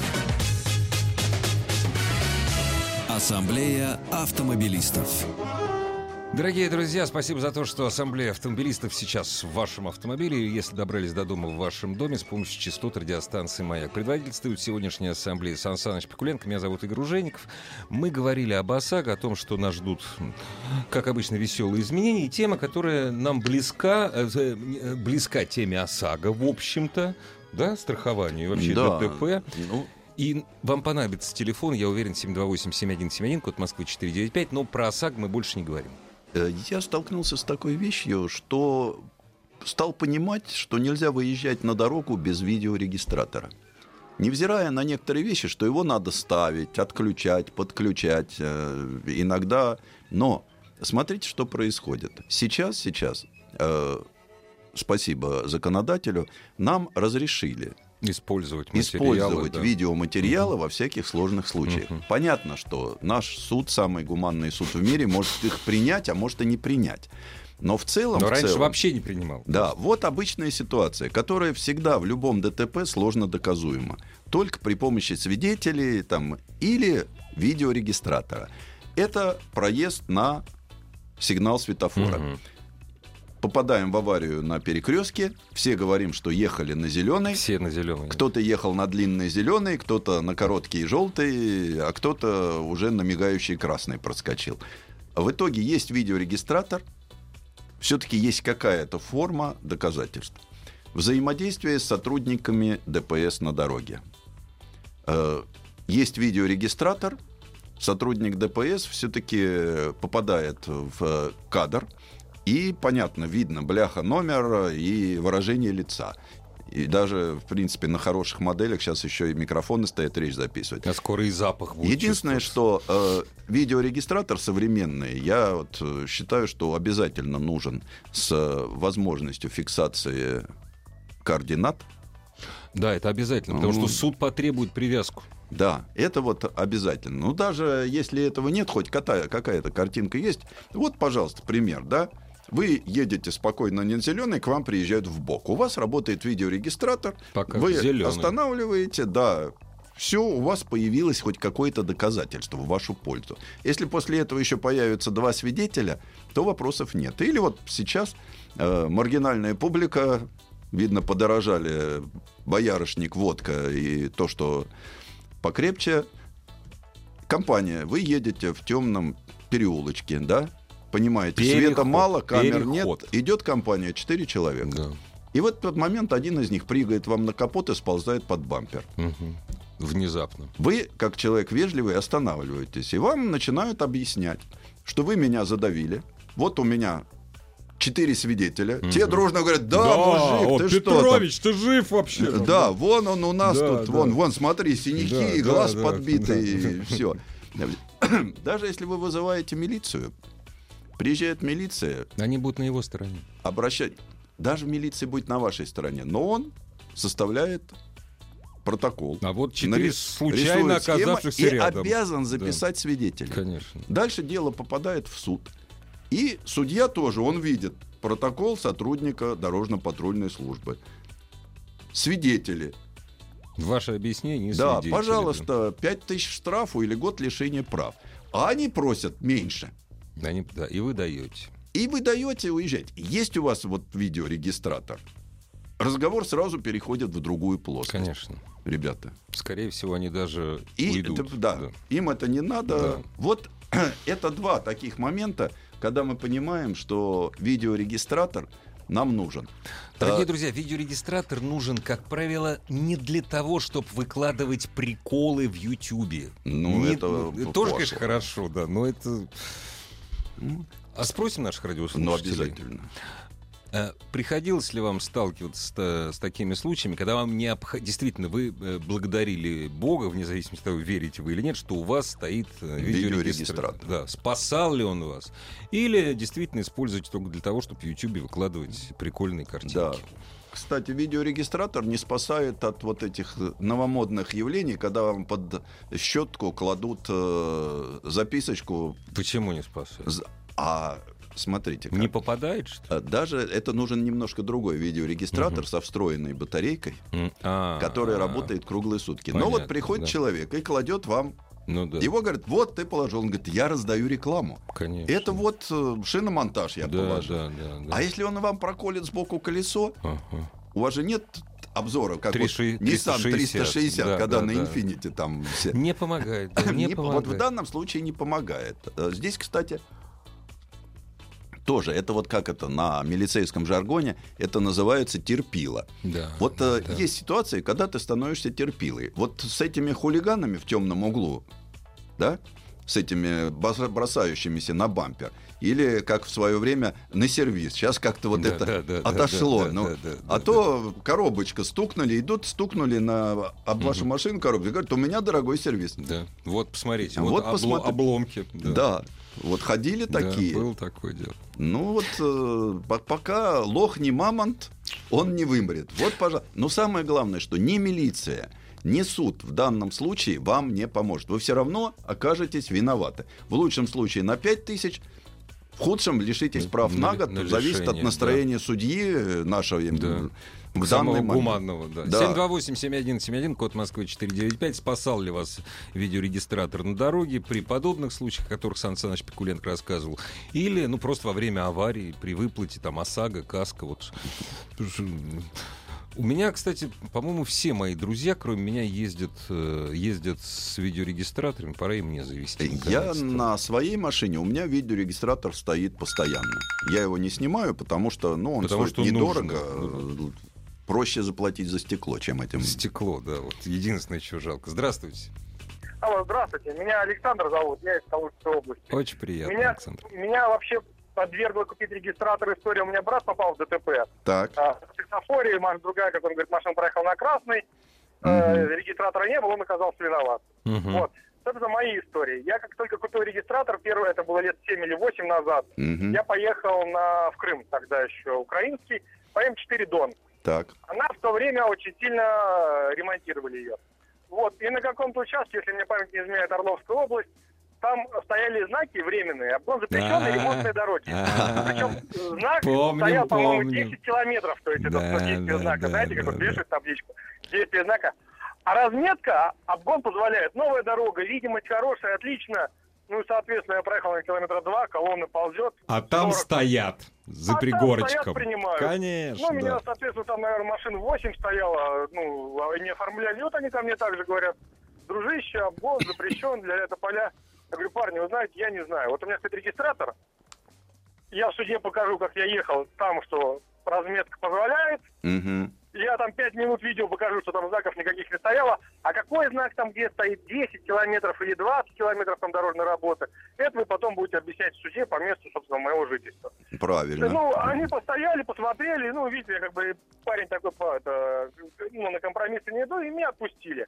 S1: Ассамблея автомобилистов.
S2: Дорогие друзья, спасибо за то, что Ассамблея автомобилистов сейчас в вашем автомобиле. И Если добрались до дома в вашем доме с помощью частот радиостанции «Маяк». Предводительствует сегодняшняя ассамблея Сан Саныч Пикуленко. Меня зовут Игорь Ужеников. Мы говорили об ОСАГО, о том, что нас ждут, как обычно, веселые изменения. И тема, которая нам близка, э, э, близка теме ОСАГО, в общем-то, да, страхованию и вообще
S3: Да.
S2: ДТП.
S3: Ну,
S2: И вам понадобится телефон, я уверен, 728-7171, код Москвы 495, но про ОСАГО мы больше не говорим.
S3: Э, Я столкнулся с такой вещью, что стал понимать, что нельзя выезжать на дорогу без видеорегистратора. Невзирая на некоторые вещи, что его надо ставить, отключать, подключать э, иногда. Но смотрите, что происходит. Сейчас, сейчас, э, спасибо законодателю, нам разрешили
S2: Использовать материалы.
S3: использовать
S2: да.
S3: видеоматериалы во всяких сложных случаях.
S2: Мгм.
S3: Понятно, что наш суд, самый гуманный суд в мире, может их принять, а может и не принять. Но в целом...
S2: Но раньше
S3: целом-
S2: вообще не принимал.
S3: Да, вот обычная ситуация, которая всегда в любом ДТП сложно доказуема. Только при помощи свидетелей там, или видеорегистратора. Это проезд на сигнал светофора.
S2: Мгм.
S3: Попадаем в аварию на перекрестке, все говорим, что ехали на зеленый,
S2: Все на зеленый.
S3: кто-то ехал на длинный зеленый, кто-то на короткий желтый, а кто-то уже на мигающий красный проскочил. В итоге есть видеорегистратор, все-таки есть какая-то форма доказательств. Взаимодействие с сотрудниками ДПС на дороге. Э, Есть видеорегистратор, сотрудник ДПС все-таки попадает в кадр, и, понятно, видно бляха номер и выражение лица. И даже, в принципе, на хороших моделях сейчас еще и микрофоны стоят речь записывать.
S2: А скоро и запах будет
S3: Единственное, что э, видеорегистратор современный, я вот э, считаю, что обязательно нужен с э, возможностью фиксации координат.
S2: Да, это обязательно, потому
S3: Ну.
S2: что суд потребует привязку.
S3: Да, это вот обязательно. Ну, даже если этого нет, хоть какая-то картинка есть, вот, пожалуйста, пример, да. Вы едете спокойно на зеленый, к вам приезжают в бок. У вас работает видеорегистратор,
S2: Пока
S3: вы
S2: зелёный.
S3: останавливаете, да, все, у вас появилось хоть какое-то доказательство в вашу пользу. Если после этого еще появятся два свидетеля, то вопросов нет. Или вот сейчас э, маргинальная публика видно, подорожали боярышник, водка и то, что покрепче. Компания, вы едете в темном переулочке, да? Понимаете, света
S2: Переход,
S3: мало, камер
S2: переход.
S3: нет. Идет компания, 4 человека.
S2: Да.
S3: И в этот момент один из них прыгает вам на капот и сползает под бампер.
S2: Мгм. Внезапно.
S3: Вы, как человек вежливый, останавливаетесь, и вам начинают объяснять, что вы меня задавили. Вот у меня четыре свидетеля. Те дружно говорят, да, мужик, ты что там?»
S2: ты жив вообще?
S3: Да, вон он у нас
S2: Да,
S3: тут,
S2: да.
S3: вон, вон, смотри, синяки,
S2: Да, да,
S3: глаз
S2: да,
S3: подбитый,
S2: да,
S3: и все. Даже если вы вызываете милицию, приезжает милиция,
S2: Они будут на его стороне.
S3: обращать... Даже милиция будет на вашей стороне, но он составляет протокол.
S2: А вот четыре
S3: нарис-
S2: случайно оказавшихся
S3: и
S2: рядом.
S3: обязан записать свидетеля.
S2: Конечно.
S3: Дальше дело попадает в суд. И судья тоже, он видит протокол сотрудника дорожно-патрульной службы. Свидетели.
S2: Ваше объяснение
S3: Да,
S2: свидетели,
S3: пожалуйста, 5 тысяч штрафу или год лишения прав. А они просят меньше.
S2: Да. Они- да, и вы даете.
S3: И вы даете уезжать. Есть у вас вот видеорегистратор. Разговор сразу переходит в другую плоскость.
S2: Конечно.
S3: Ребята.
S2: Скорее всего, они даже
S3: И
S2: уйдут.
S3: это- да, им это не надо.
S2: Да.
S3: Вот это два таких момента, когда мы понимаем, что видеорегистратор нам нужен.
S2: Дорогие
S3: А,
S2: друзья, видеорегистратор нужен, как правило, не для того, чтобы выкладывать приколы в Ютьюбе.
S3: Ну,
S2: Не-
S3: это
S2: тоже, конечно, хорошо, да, но это... А спросим наших радиослушателей.
S3: Ну, обязательно.
S2: Э, Приходилось ли вам сталкиваться с, та- с такими случаями, когда вам необходимо... Действительно, вы э, благодарили Бога, вне зависимости от того, верите вы или нет, что у вас стоит э, видеорегистратор. Да, спасал ли он вас? Или действительно используете только для того, чтобы в Ютубе выкладывать прикольные картинки?
S3: Да. Кстати, видеорегистратор не спасает от вот этих э, новомодных явлений, когда вам под щетку кладут э, записочку.
S2: Почему не спасает?
S3: А смотрите, как.
S2: Не попадает, что ли?
S3: А Даже это нужен немножко другой видеорегистратор
S2: Мгм.
S3: со встроенной батарейкой,
S2: а,
S3: который
S2: а,
S3: работает круглые сутки. Но вот
S2: Понятно,
S3: приходит
S2: да.
S3: человек и кладет вам.
S2: Ну да,
S3: Его говорят, вот ты положил. Он говорит, я раздаю рекламу.
S2: конечно.
S3: Это вот э, шиномонтаж я
S2: да,
S3: положил.
S2: да, да, да.
S3: А если он вам проколет сбоку колесо,
S2: Ага.
S3: у вас же нет обзора, как вот
S2: 360,
S3: Nissan 360,
S2: да,
S3: когда
S2: да,
S3: на
S2: да.
S3: Infinity там все.
S2: Не помогает, да, не
S3: Не по-
S2: помогает.
S3: вот в данном случае не помогает. Э, Здесь, кстати, тоже, это вот как это на милицейском жаргоне, это называется терпила.
S2: Да,
S3: Вот э,
S2: да.
S3: есть ситуации, когда ты становишься терпилой. Вот с этими хулиганами в темном углу, да, с этими бросающимися на бампер, или как в свое время на сервис. Сейчас как-то вот
S2: Да,
S3: это
S2: да, да, да,
S3: отошло.
S2: да,
S3: ну,
S2: да, да,
S3: а
S2: да,
S3: то коробочка стукнули, идут, стукнули на об вашу
S2: Мгм.
S3: машину коробку, и говорят, у меня дорогой сервис.
S2: Да. Вот посмотрите,
S3: Вот
S2: вот, обло-
S3: посмотри.
S2: обломки.
S3: Да. Вот ходили
S2: Да,
S3: такие.
S2: было такое дело.
S3: Ну вот э, по- пока лох не мамонт, он не вымрет. Вот, пожалуйста. Но самое главное, что ни милиция, ни суд в данном случае вам не поможет. Вы все равно окажетесь виноваты. В лучшем случае на 5 тысяч, в худшем лишитесь прав
S2: На-
S3: на год.
S2: на
S3: зависит от настроения судьи э, нашего э,
S2: Да.
S3: В
S2: Самого гуманного, да.
S3: Да.
S2: 728-7171, код Москвы 495. Спасал ли вас видеорегистратор на дороге при подобных случаях, о которых Сан Саныч Пикуленко рассказывал? Или, ну, просто во время аварии, при выплате, там, ОСАГО, КАСКО, вот. У меня, кстати, по-моему, все мои друзья, кроме меня, ездят, э, ездят с видеорегистраторами. Пора и мне завести.
S3: Я на своей машине, у меня видеорегистратор стоит постоянно. Я его не снимаю, потому что ну, он
S2: Потому
S3: стоит
S2: что
S3: недорого.
S2: нужно,
S3: Проще заплатить за стекло, чем этим.
S2: Стекло, да. Вот единственное, чего жалко. Здравствуйте.
S4: Алло, здравствуйте. Меня Александр зовут, я из Калужской области.
S2: Очень приятно,
S4: Меня,
S2: Александр.
S4: меня вообще подвергла купить регистратор история. У меня брат попал в ДТП.
S3: Так.
S4: А, в светофоре, маш- другая, как он говорит, машина проехала на красный, э,
S3: Мгм.
S4: регистратора не было, он оказался виноват.
S2: Мгм.
S4: Вот. Собственно, мои истории. Я как только купил регистратор, первый, это было лет 7 или 8 назад,
S3: Мгм.
S4: я поехал на, в Крым, тогда еще украинский, по М4 Дон.
S3: Так.
S4: Она в то время очень сильно э, ремонтировали ее. Вот, и на каком-то участке, если мне память не изменяет Орловская область, там стояли знаки временные, обгон запрещенной
S2: А.
S4: ремонтной дороги.
S2: А.
S4: Причем знак стоял, по-моему,
S2: помним.
S4: 10 километров, то есть это
S2: да,
S4: знака. Знаете, как вот пишут табличку? Действие знака. А разметка, обгон позволяет. Новая дорога, видимость хорошая, отлично.
S6: Ну, соответственно, я проехал на километра два, колонна ползет.
S2: А там
S6: 40.
S2: стоят за
S6: А там
S2: пригорочком.
S6: стоят, принимают.
S2: Конечно,
S6: Ну, меня,
S2: да.
S6: соответственно, там, наверное, машин 8 стояло, ну, а не оформляли. И вот они ко мне также говорят, дружище, обгон запрещен для это поля. Я говорю, парни, вы знаете, я не знаю. Вот у меня стоит регистратор, я в суде покажу, как я ехал там, что разметка позволяет,
S3: Мгм.
S6: Я там 5 минут видео покажу, что там знаков никаких не стояло. А какой знак там где стоит 10 километров или 20 километров там дорожной работы, это вы потом будете объяснять в суде по месту, собственно, моего жительства.
S3: Правильно.
S6: Ну, они постояли, посмотрели, ну, видите, я как бы парень такой, это, ну, на компромиссы не иду, и меня отпустили.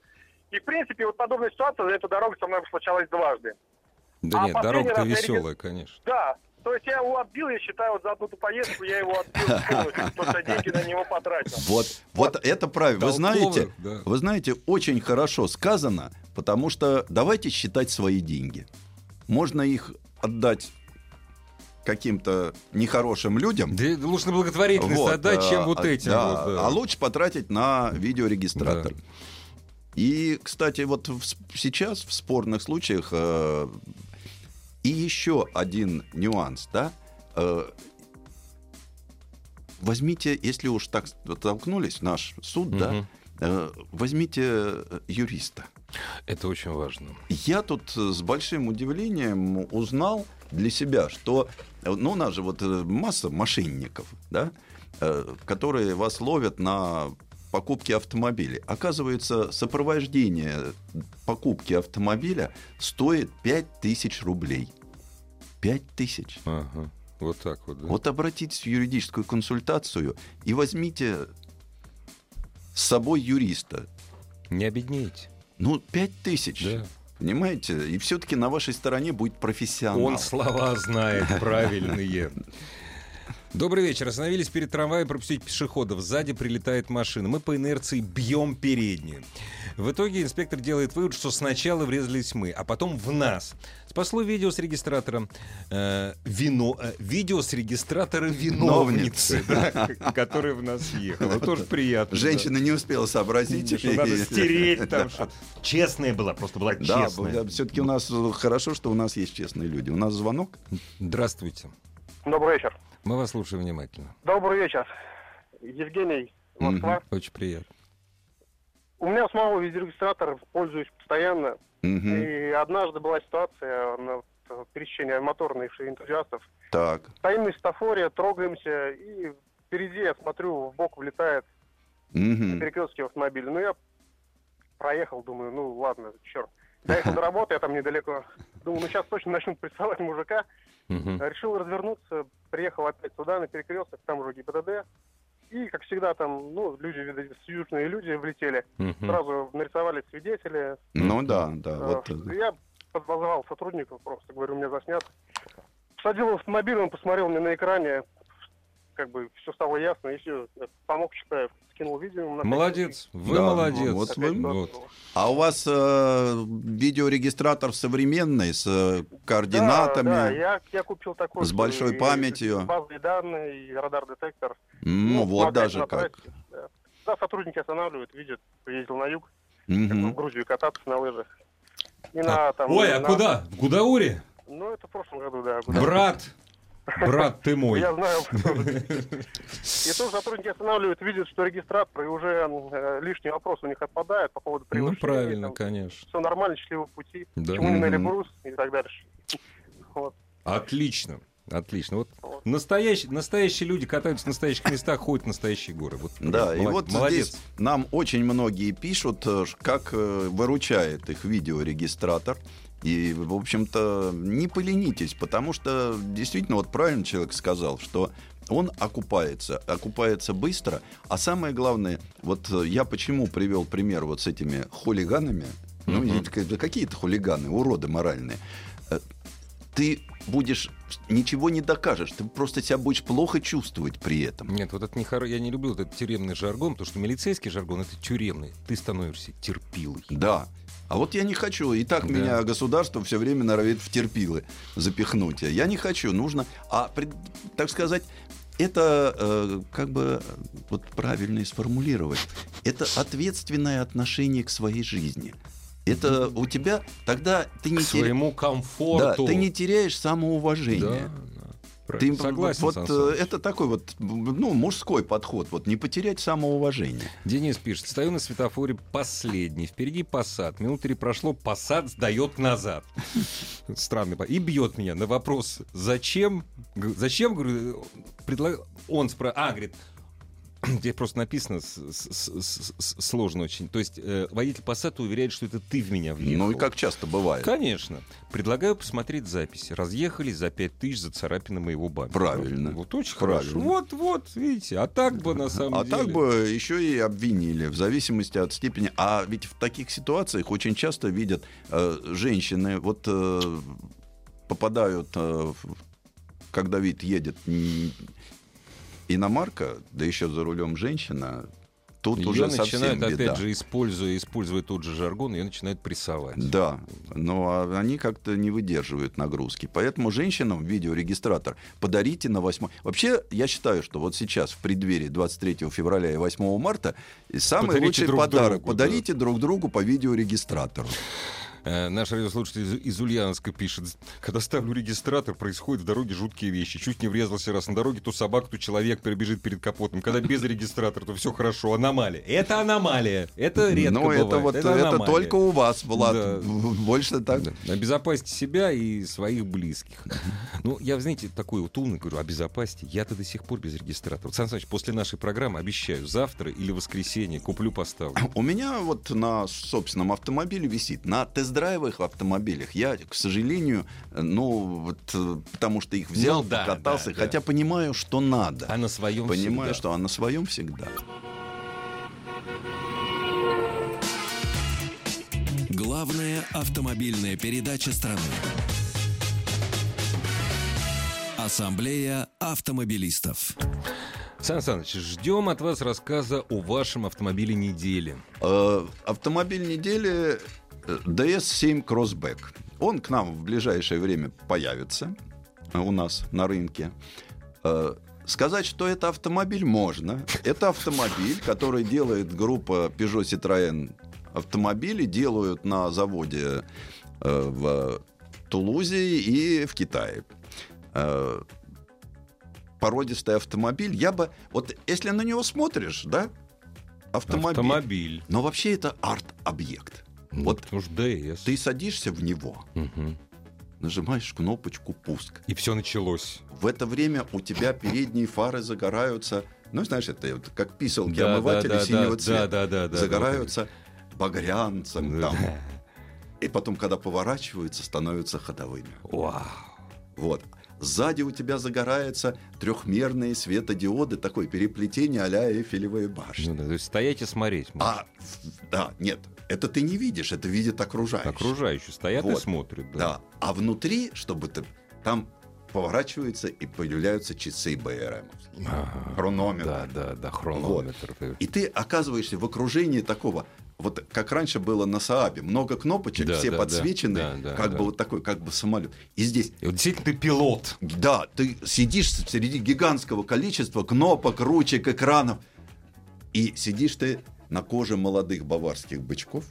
S6: И, в принципе, вот подобная ситуация за эту дорогу со мной случалась дважды.
S2: Да
S6: А
S2: нет, дорога-то веселая, конечно.
S6: Да, то есть я его отбил, я считаю, вот за одну поездку я его отбил потому что деньги на него потратил.
S3: Вот, вот это правильно. Вы знаете,
S2: да.
S3: вы знаете, очень хорошо сказано, потому что давайте считать свои деньги. Можно их отдать каким-то нехорошим людям.
S2: Да лучше на благотворительность
S3: Вот,
S2: отдать, чем
S3: а,
S2: вот этим.
S3: да,
S2: вот, да.
S3: А лучше потратить на видеорегистратор.
S2: Да.
S3: И, кстати, вот в сейчас в спорных случаях э, и еще один нюанс, да. э, возьмите, если уж так толкнулись в наш суд, да,
S2: Мгм.
S3: э, возьмите э, юриста.
S2: Это очень важно.
S3: Я тут с большим удивлением узнал для себя, что ну, у нас же вот масса мошенников, да, которые вас ловят на покупке автомобиля. Оказывается, сопровождение покупки автомобиля стоит 5000 рублей. 5000.
S2: Ага. Вот так вот. да.
S3: Вот обратитесь в юридическую консультацию и возьмите с собой юриста.
S2: Не обеднейте.
S3: Ну, 5000.
S2: Да.
S3: Понимаете? И все-таки на вашей стороне будет профессионал.
S2: Он слова знает правильные. Добрый вечер. Остановились перед трамваем пропустить пешеходов. Сзади прилетает машина. Мы по инерции бьем переднюю. В итоге инспектор делает вывод, что сначала врезались мы, а потом в нас. Спасло видео с регистратора э, вино, э, видео с регистратора виновницы, которая в нас ехала. Тоже приятно.
S3: Женщина не успела сообразить.
S2: Что надо стереть там что Честная была, просто была
S3: Да,
S2: честная.
S3: все-таки у нас э, хорошо, что у нас есть честные люди. У нас звонок.
S2: Здравствуйте.
S6: Добрый вечер.
S2: Мы вас слушаем внимательно.
S6: Добрый вечер. Евгений, Москва.
S2: Очень приятно.
S6: У меня самого видеорегистратор пользуюсь постоянно.
S3: Мгм.
S6: И однажды была ситуация на вот, пересечении моторных энтузиастов.
S3: Так.
S6: Стоим на светофоре, трогаемся, и впереди, я смотрю, в бок влетает на
S3: Мгм.
S6: перекрестке автомобиль. Ну, я проехал, думаю, ну, ладно, черт. Доехал до работы, я там недалеко. Думаю, ну, сейчас точно начнут прессовать мужика.
S2: Мгм.
S6: Решил развернуться, приехал опять туда, на перекресток, там уже ГИБДД. И, как всегда, там, ну, люди, видать, южные люди влетели.
S2: Мгм.
S6: Сразу нарисовали свидетели.
S3: Ну да, да. Вот.
S6: Э,
S3: э,
S6: Я позвал сотрудников просто, говорю, мне заснят. Посадил в автомобиль, он посмотрел мне на экране, как бы все стало ясно, и все, помог Чапаев, скинул видео.
S2: Молодец, вы
S3: Да,
S2: молодец.
S3: вот вы-
S2: вот.
S3: А у вас э, видеорегистратор современный с э, координатами?
S6: Да, да, я, я купил такой.
S3: С большой
S6: и
S3: памятью.
S6: Базовые данные, и радар-детектор.
S3: М, Ну, вот даже как.
S6: Да. Да, сотрудники останавливают, видят, ездил на юг, как бы в. Грузию кататься на лыжах. И на, там,
S2: Ой, а
S6: на-
S2: куда? В Гудауре?
S6: Ну, это в прошлом году, да.
S2: Брат, брат ты мой.
S6: Я знаю. И тоже сотрудники останавливают, видят, что регистратор, и уже э, лишний вопрос у них отпадает по поводу
S2: Ну,
S6: превышения.
S2: правильно, конечно.
S6: Все нормально, счастливого пути.
S2: Да.
S6: Почему не налили
S3: Мгм.
S6: брус и так дальше. Вот.
S2: Отлично. Отлично. Вот
S6: Вот.
S2: настоящие, настоящие люди катаются в настоящих местах, ходят в настоящие горы. Вот,
S3: Да, и вот
S2: молодец.
S3: здесь нам очень многие пишут, э, как э, выручает их видеорегистратор. И, в общем-то, не поленитесь, потому что действительно, вот правильно человек сказал, что он окупается, окупается быстро. А самое главное, вот э, я почему привел пример вот с этими хулиганами, ну, да какие-то хулиганы, уроды моральные. Э, Ты будешь, ничего не докажешь, ты просто себя будешь плохо чувствовать при этом.
S2: Нет, вот это не хоро... я не люблю вот этот тюремный жаргон, потому что милицейский жаргон это тюремный. Ты становишься терпилой.
S3: Да. А вот я не хочу. И так
S2: Да.
S3: меня государство все время норовит в терпилы запихнуть. Я не хочу. Нужно, а, так сказать, это э, как бы вот правильно и сформулировать. Это ответственное отношение к своей жизни. Это у тебя тогда ты не
S2: К
S3: теря-
S2: своему
S3: да,
S2: комфорту.
S3: ты не теряешь
S2: Да,
S3: самоуважение.
S2: да.
S3: Ты.
S2: Согласен,
S3: вот
S2: Сан
S3: э,
S2: Саныч.
S3: это такой вот ну мужской подход, вот не потерять самоуважение.
S2: Денис пишет, стою на светофоре последний, впереди посад, минут три прошло, посад сдает назад. Странный. И бьет меня на вопрос, зачем? Зачем, говорю, предлаг... он спрашивает, а, говорит, Здесь просто написано с- с- с- сложно очень. То есть э, водитель Passat уверяет, что это ты в меня въехал.
S3: Ну и как часто бывает.
S2: Конечно. Предлагаю посмотреть записи. Разъехались за 5 тысяч за царапины моего бампера.
S3: Правильно.
S2: Вот очень
S3: Правильно.
S2: хорошо. Вот, вот, видите. А так бы на самом
S3: А
S2: деле.
S3: так бы еще и обвинили, в зависимости от степени. А ведь в таких ситуациях очень часто видят э, женщины, вот э, попадают, э, когда вид едет иномарка, да еще за рулем женщина, тут
S2: Ее
S3: уже
S2: начинают,
S3: совсем
S2: опять
S3: беда.
S2: же, используя, используя тот же жаргон, ее начинают прессовать.
S3: Да, но они как-то не выдерживают нагрузки. Поэтому женщинам видеорегистратор подарите на 8... Вообще, я считаю, что вот сейчас, в преддверии 23 февраля и 8 марта, самый
S2: Подарите
S3: лучший
S2: друг
S3: подарок
S2: другу,
S3: подарите друг другу по видеорегистратору.
S2: Э, наш радиослушатель из, из Ульяновска пишет, когда ставлю регистратор, происходят в дороге жуткие вещи. Чуть не врезался раз на дороге, то собака, то человек перебежит перед капотом. Когда без регистратора, то все хорошо. Аномалия. Это аномалия. Это редко
S3: Но
S2: бывает.
S3: это вот это,
S2: аномалия.
S3: только у вас, Влад.
S2: Да.
S3: Больше так.
S2: Да. Обезопасьте себя и своих близких. Ну, я, знаете, такой вот умный, говорю, обезопасьте. Я-то до сих пор без регистратора. Вот, Сан Саныч, после нашей программы, обещаю, завтра или воскресенье куплю, поставлю.
S3: У меня вот на собственном автомобиле висит. На тест-драйвовых автомобилях я, к сожалению, ну, вот, э, потому что их взял,
S2: Ну да,
S3: покатался,
S2: да, да.
S3: хотя понимаю, что надо.
S2: А на своем
S3: Понимаю,
S2: всегда.
S3: что она на своем всегда.
S1: Главная автомобильная передача страны. Ассамблея автомобилистов.
S2: Сан Саныч, ждем от вас рассказа о вашем автомобиле недели.
S3: Э, Автомобиль недели э, DS7 Crossback. Он к нам в ближайшее время появится э, у нас на рынке. Э, Сказать, что это автомобиль, можно. Это автомобиль, который делает группа Peugeot Citroën автомобили, делают на заводе э, в Тулузе и в Китае. Породистый автомобиль. Я бы... Вот если на него смотришь, да, автомобиль.
S2: Автомобиль.
S3: Но вообще это арт-объект. Вот
S2: потому что DS.
S3: ты садишься в него,
S2: Мгм.
S3: нажимаешь кнопочку «Пуск».
S2: И все началось.
S3: В это время у тебя передние фары загораются. Ну, знаешь, это как писелки
S2: Да,
S3: омыватели
S2: да, да,
S3: синего
S2: да,
S3: цвета.
S2: да, да, да,
S3: загораются багрянцем
S2: Да.
S3: там. И потом, когда поворачиваются, становятся ходовыми.
S2: Вау.
S3: Вот. Сзади у тебя загораются трехмерные светодиоды, такое переплетение а-ля Эйфелевая башня.
S2: Ну да, то есть стоять и смотреть. можно.
S3: А, да, нет, это ты не видишь, это видят окружающие.
S2: Окружающие стоят и
S3: Вот.
S2: смотрят. Да.
S3: Да. А внутри, чтобы ты там поворачивается и появляются часы БРМ.
S2: Ага.
S3: Хронометр.
S2: Да, да, да, хронометр.
S3: И ты оказываешься в окружении такого, вот как раньше было на Саабе, много кнопочек,
S2: Да,
S3: все
S2: да,
S3: подсвечены,
S2: да, да,
S3: как
S2: да.
S3: бы вот такой, как бы самолет. И здесь,
S2: И вот действительно ты пилот.
S3: да, ты сидишь среди гигантского количества кнопок, ручек, экранов, и сидишь ты на коже молодых баварских бычков,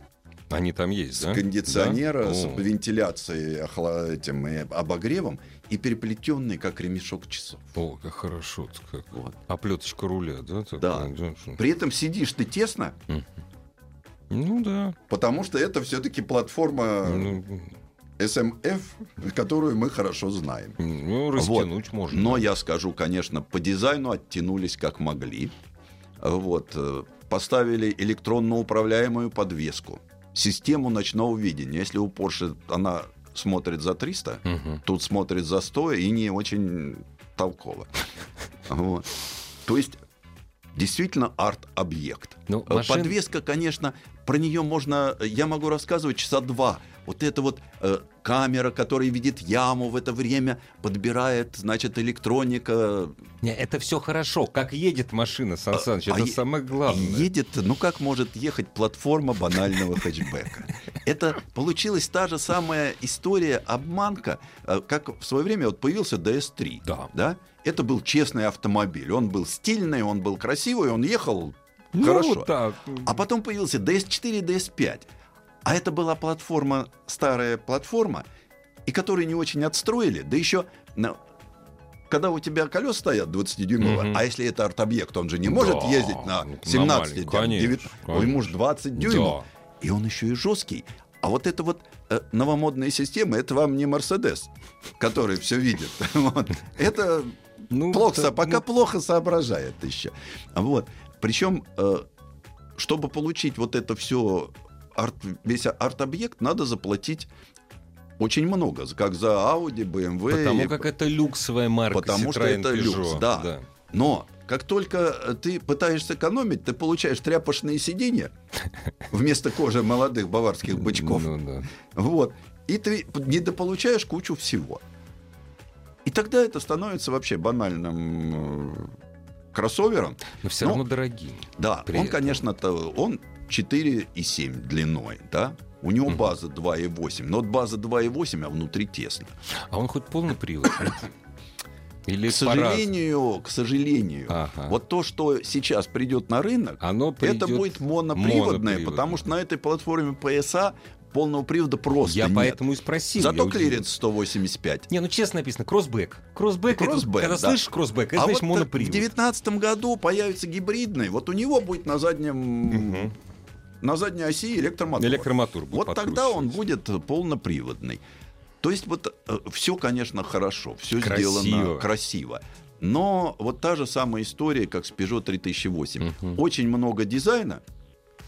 S2: Они там есть,
S3: с
S2: да?
S3: кондиционера,
S2: Да?
S3: с вентиляцией, охла- этим, и обогревом, и переплетенный, как ремешок часов.
S2: О, как хорошо. Как.
S3: Вот.
S2: Оплеточка руля, да?
S3: Да.
S2: что-
S3: При этом сидишь ты тесно,
S2: Ну да.
S3: потому что это все-таки платформа
S2: Ну,
S3: SMF, которую мы хорошо знаем.
S2: ну, растянуть можно.
S3: Но я скажу, конечно, по дизайну оттянулись как могли. Вот. Поставили электронно управляемую подвеску. Систему ночного видения. Если у Porsche она смотрит за 300,
S2: Мгм.
S3: тут смотрит за 100 и не очень толково. Вот. То есть действительно арт-объект.
S2: Ну,
S3: Э,
S2: машин-
S3: Подвеска, конечно, про нее можно, я могу рассказывать часа два. Вот это вот э, камера, которая видит яму в это время, подбирает, значит, электроника.
S2: Не, это все хорошо. Как едет машина, Сан
S3: А-
S2: Саныч,
S3: а
S2: это
S3: е-
S2: самое главное.
S3: Едет, ну как может ехать платформа банального хэтчбека? Это получилась та же самая история, обманка, э, как в свое время вот появился DS3.
S2: Да.
S3: да? Это был честный автомобиль. Он был стильный, он был красивый, он ехал
S2: Ну,
S3: хорошо.
S2: вот так.
S3: А потом появился DS4 и DS5. А это была платформа, старая платформа, и которую не очень отстроили, да еще когда у тебя колеса стоят 20-дюймовые,
S2: Мгм.
S3: а если это арт-объект, он же не может
S2: Да,
S3: ездить на
S2: на
S3: 17,
S2: маленький,
S3: там,
S2: конечно,
S3: 9,
S2: конечно.
S3: ему же 20 дюймов. И он еще и жесткий. А вот это вот э, новомодные системы, это вам не Мерседес, который все видит. Вот. Это
S2: Ну,
S3: плохо,
S2: да,
S3: пока
S2: ну,
S3: плохо соображает еще. Вот. Причем, э, чтобы получить вот это все, арт, весь арт-объект, надо заплатить очень много, как за Audi, BMW.
S2: Потому
S3: и-
S2: как это люксовая марка
S3: Потому что
S2: Citroёn
S3: это
S2: Peugeot.
S3: люкс, да. Но как только э, ты пытаешься экономить, ты получаешь тряпочные сиденья вместо кожи молодых баварских бычков.
S2: Ну, да.
S3: Вот. И ты недополучаешь кучу всего. И тогда это становится вообще банальным э, кроссовером.
S2: Но все
S3: Ну,
S2: равно дорогим.
S3: Да, он,
S2: этом.
S3: конечно, он 4,7 длиной, да? У него база 2,8. Но вот база 2,8, а внутри тесно.
S2: А он хоть полный привод? Или
S3: К сожалению, к сожалению,
S2: Ага.
S3: вот то, что сейчас придет на рынок,
S2: Оно
S3: это будет моноприводное,
S2: моноприводное.
S3: потому что на этой платформе PSA полного привода просто
S2: Я
S3: нет.
S2: поэтому и спросил.
S3: Зато клиренс 185.
S2: Не, ну честно написано, Crossback. Crossback, это-
S3: Crossback,
S2: когда
S3: да.
S2: слышишь Crossback, это
S3: а
S2: значит
S3: вот
S2: монопривод.
S3: в 2019 году появится гибридный, вот у него будет на заднем
S2: Мгм.
S3: На задней оси электромотор.
S2: Электромотор будет
S3: Вот тогда он будет полноприводный. То есть вот все, конечно, хорошо, все
S2: Красиво.
S3: сделано красиво. Но вот та же самая история, как с Peugeot 3008.
S2: Мгм.
S3: Очень много дизайна.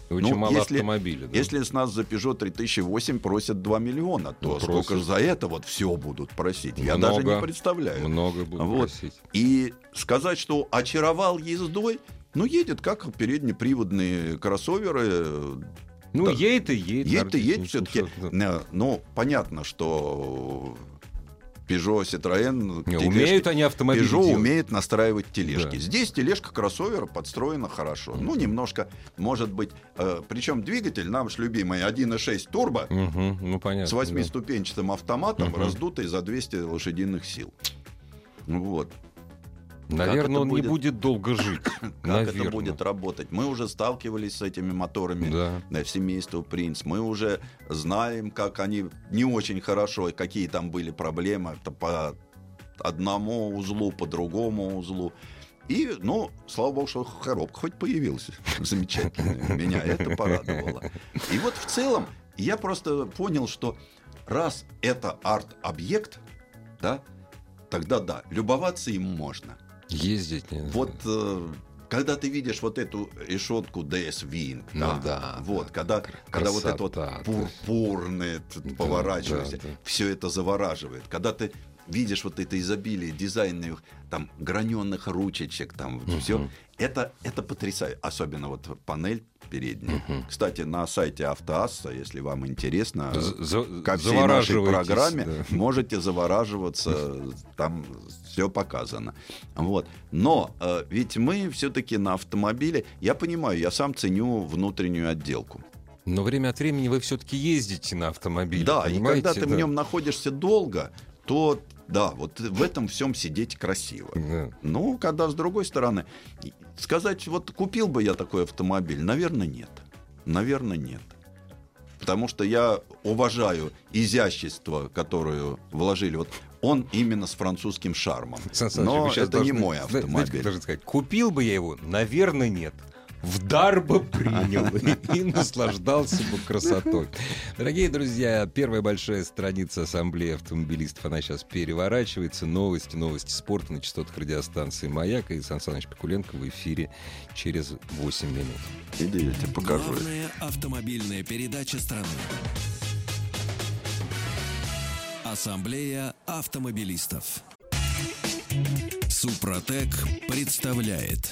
S2: Очень
S3: ну,
S2: мало
S3: если-
S2: автомобилей. да.
S3: Если с нас за Peugeot 3008 просят 2 миллиона, то
S2: Ну,
S3: сколько
S2: просят.
S3: же за это вот все будут просить? Я
S2: Много.
S3: даже не представляю.
S2: Много будет
S3: Вот.
S2: просить.
S3: И сказать, что очаровал ездой, ну, едет как переднеприводные кроссоверы.
S2: Ну,
S3: Да.
S2: едет и едет.
S3: Едет и едет все-таки.
S2: 700, да.
S3: Ну, понятно, что Peugeot, Citroën...
S2: Не,
S3: тележки-
S2: умеют они автомобили
S3: Peugeot
S2: делать.
S3: умеет настраивать тележки.
S2: Да.
S3: Здесь тележка кроссовера подстроена хорошо. Ну, немножко, может быть... причем двигатель наш любимый 1.6 турбо
S2: Мгм, ну, понятно.
S3: с
S2: да.
S3: восьмиступенчатым автоматом,
S2: Мгм.
S3: раздутый за 200 лошадиных сил. Вот.
S2: Наверное, он не
S3: будет?
S2: долго жить.
S3: Как
S2: Наверно.
S3: это будет работать? Мы уже сталкивались с этими моторами
S2: Да.
S3: э, семейства Принц. Мы уже знаем, как они не очень хорошо, и какие там были проблемы. Это по одному узлу, по другому узлу. И, ну, слава богу, что коробка хоть появилась. Замечательно. Меня это порадовало. И вот в целом я просто понял, что раз это арт-объект, да, тогда да, любоваться им можно.
S2: Ездить не
S3: Вот э, когда ты видишь вот эту решетку DS Wing,
S2: Ну да,
S3: вот,
S2: да.
S3: когда, когда вот это вот
S2: Красота,
S3: пурпурное
S2: Да,
S3: поворачиваешься,
S2: да, да.
S3: все это завораживает. Когда ты видишь вот это изобилие дизайнерных там граненых ручечек, там все, это это потрясающе, особенно вот панель передняя. Кстати, на сайте Автоасса, если вам интересно,
S2: За-
S3: ко всей нашей программе
S2: да.
S3: можете завораживаться, там все показано. Вот. Но э, ведь мы все-таки на автомобиле, я понимаю, я сам ценю внутреннюю отделку.
S2: Но время от времени вы все-таки ездите на автомобиле.
S3: да, и когда ты
S2: Да.
S3: в нем находишься долго, то да, вот в этом всем сидеть красиво.
S2: Да.
S3: Ну, когда с другой стороны, сказать, вот купил бы я такой автомобиль, наверное, нет. Наверное, нет. Потому что я уважаю изящество, которое вложили. Вот он именно с французским шармом.
S2: Сан Саныч,
S3: Но это не
S2: должны-
S3: мой
S2: знаете, как
S3: автомобиль.
S2: должны сказать, купил бы я его? Наверное, нет. В дар бы принял и, наслаждался бы красотой. Дорогие друзья, первая большая страница Ассамблеи автомобилистов, она сейчас переворачивается. Новости, новости спорта на частотах радиостанции «Маяк». И Сан Саныч Пикуленко в эфире через 8 минут.
S3: Иди, я тебе покажу.
S1: Главная автомобильная передача страны. Ассамблея автомобилистов. Супротек представляет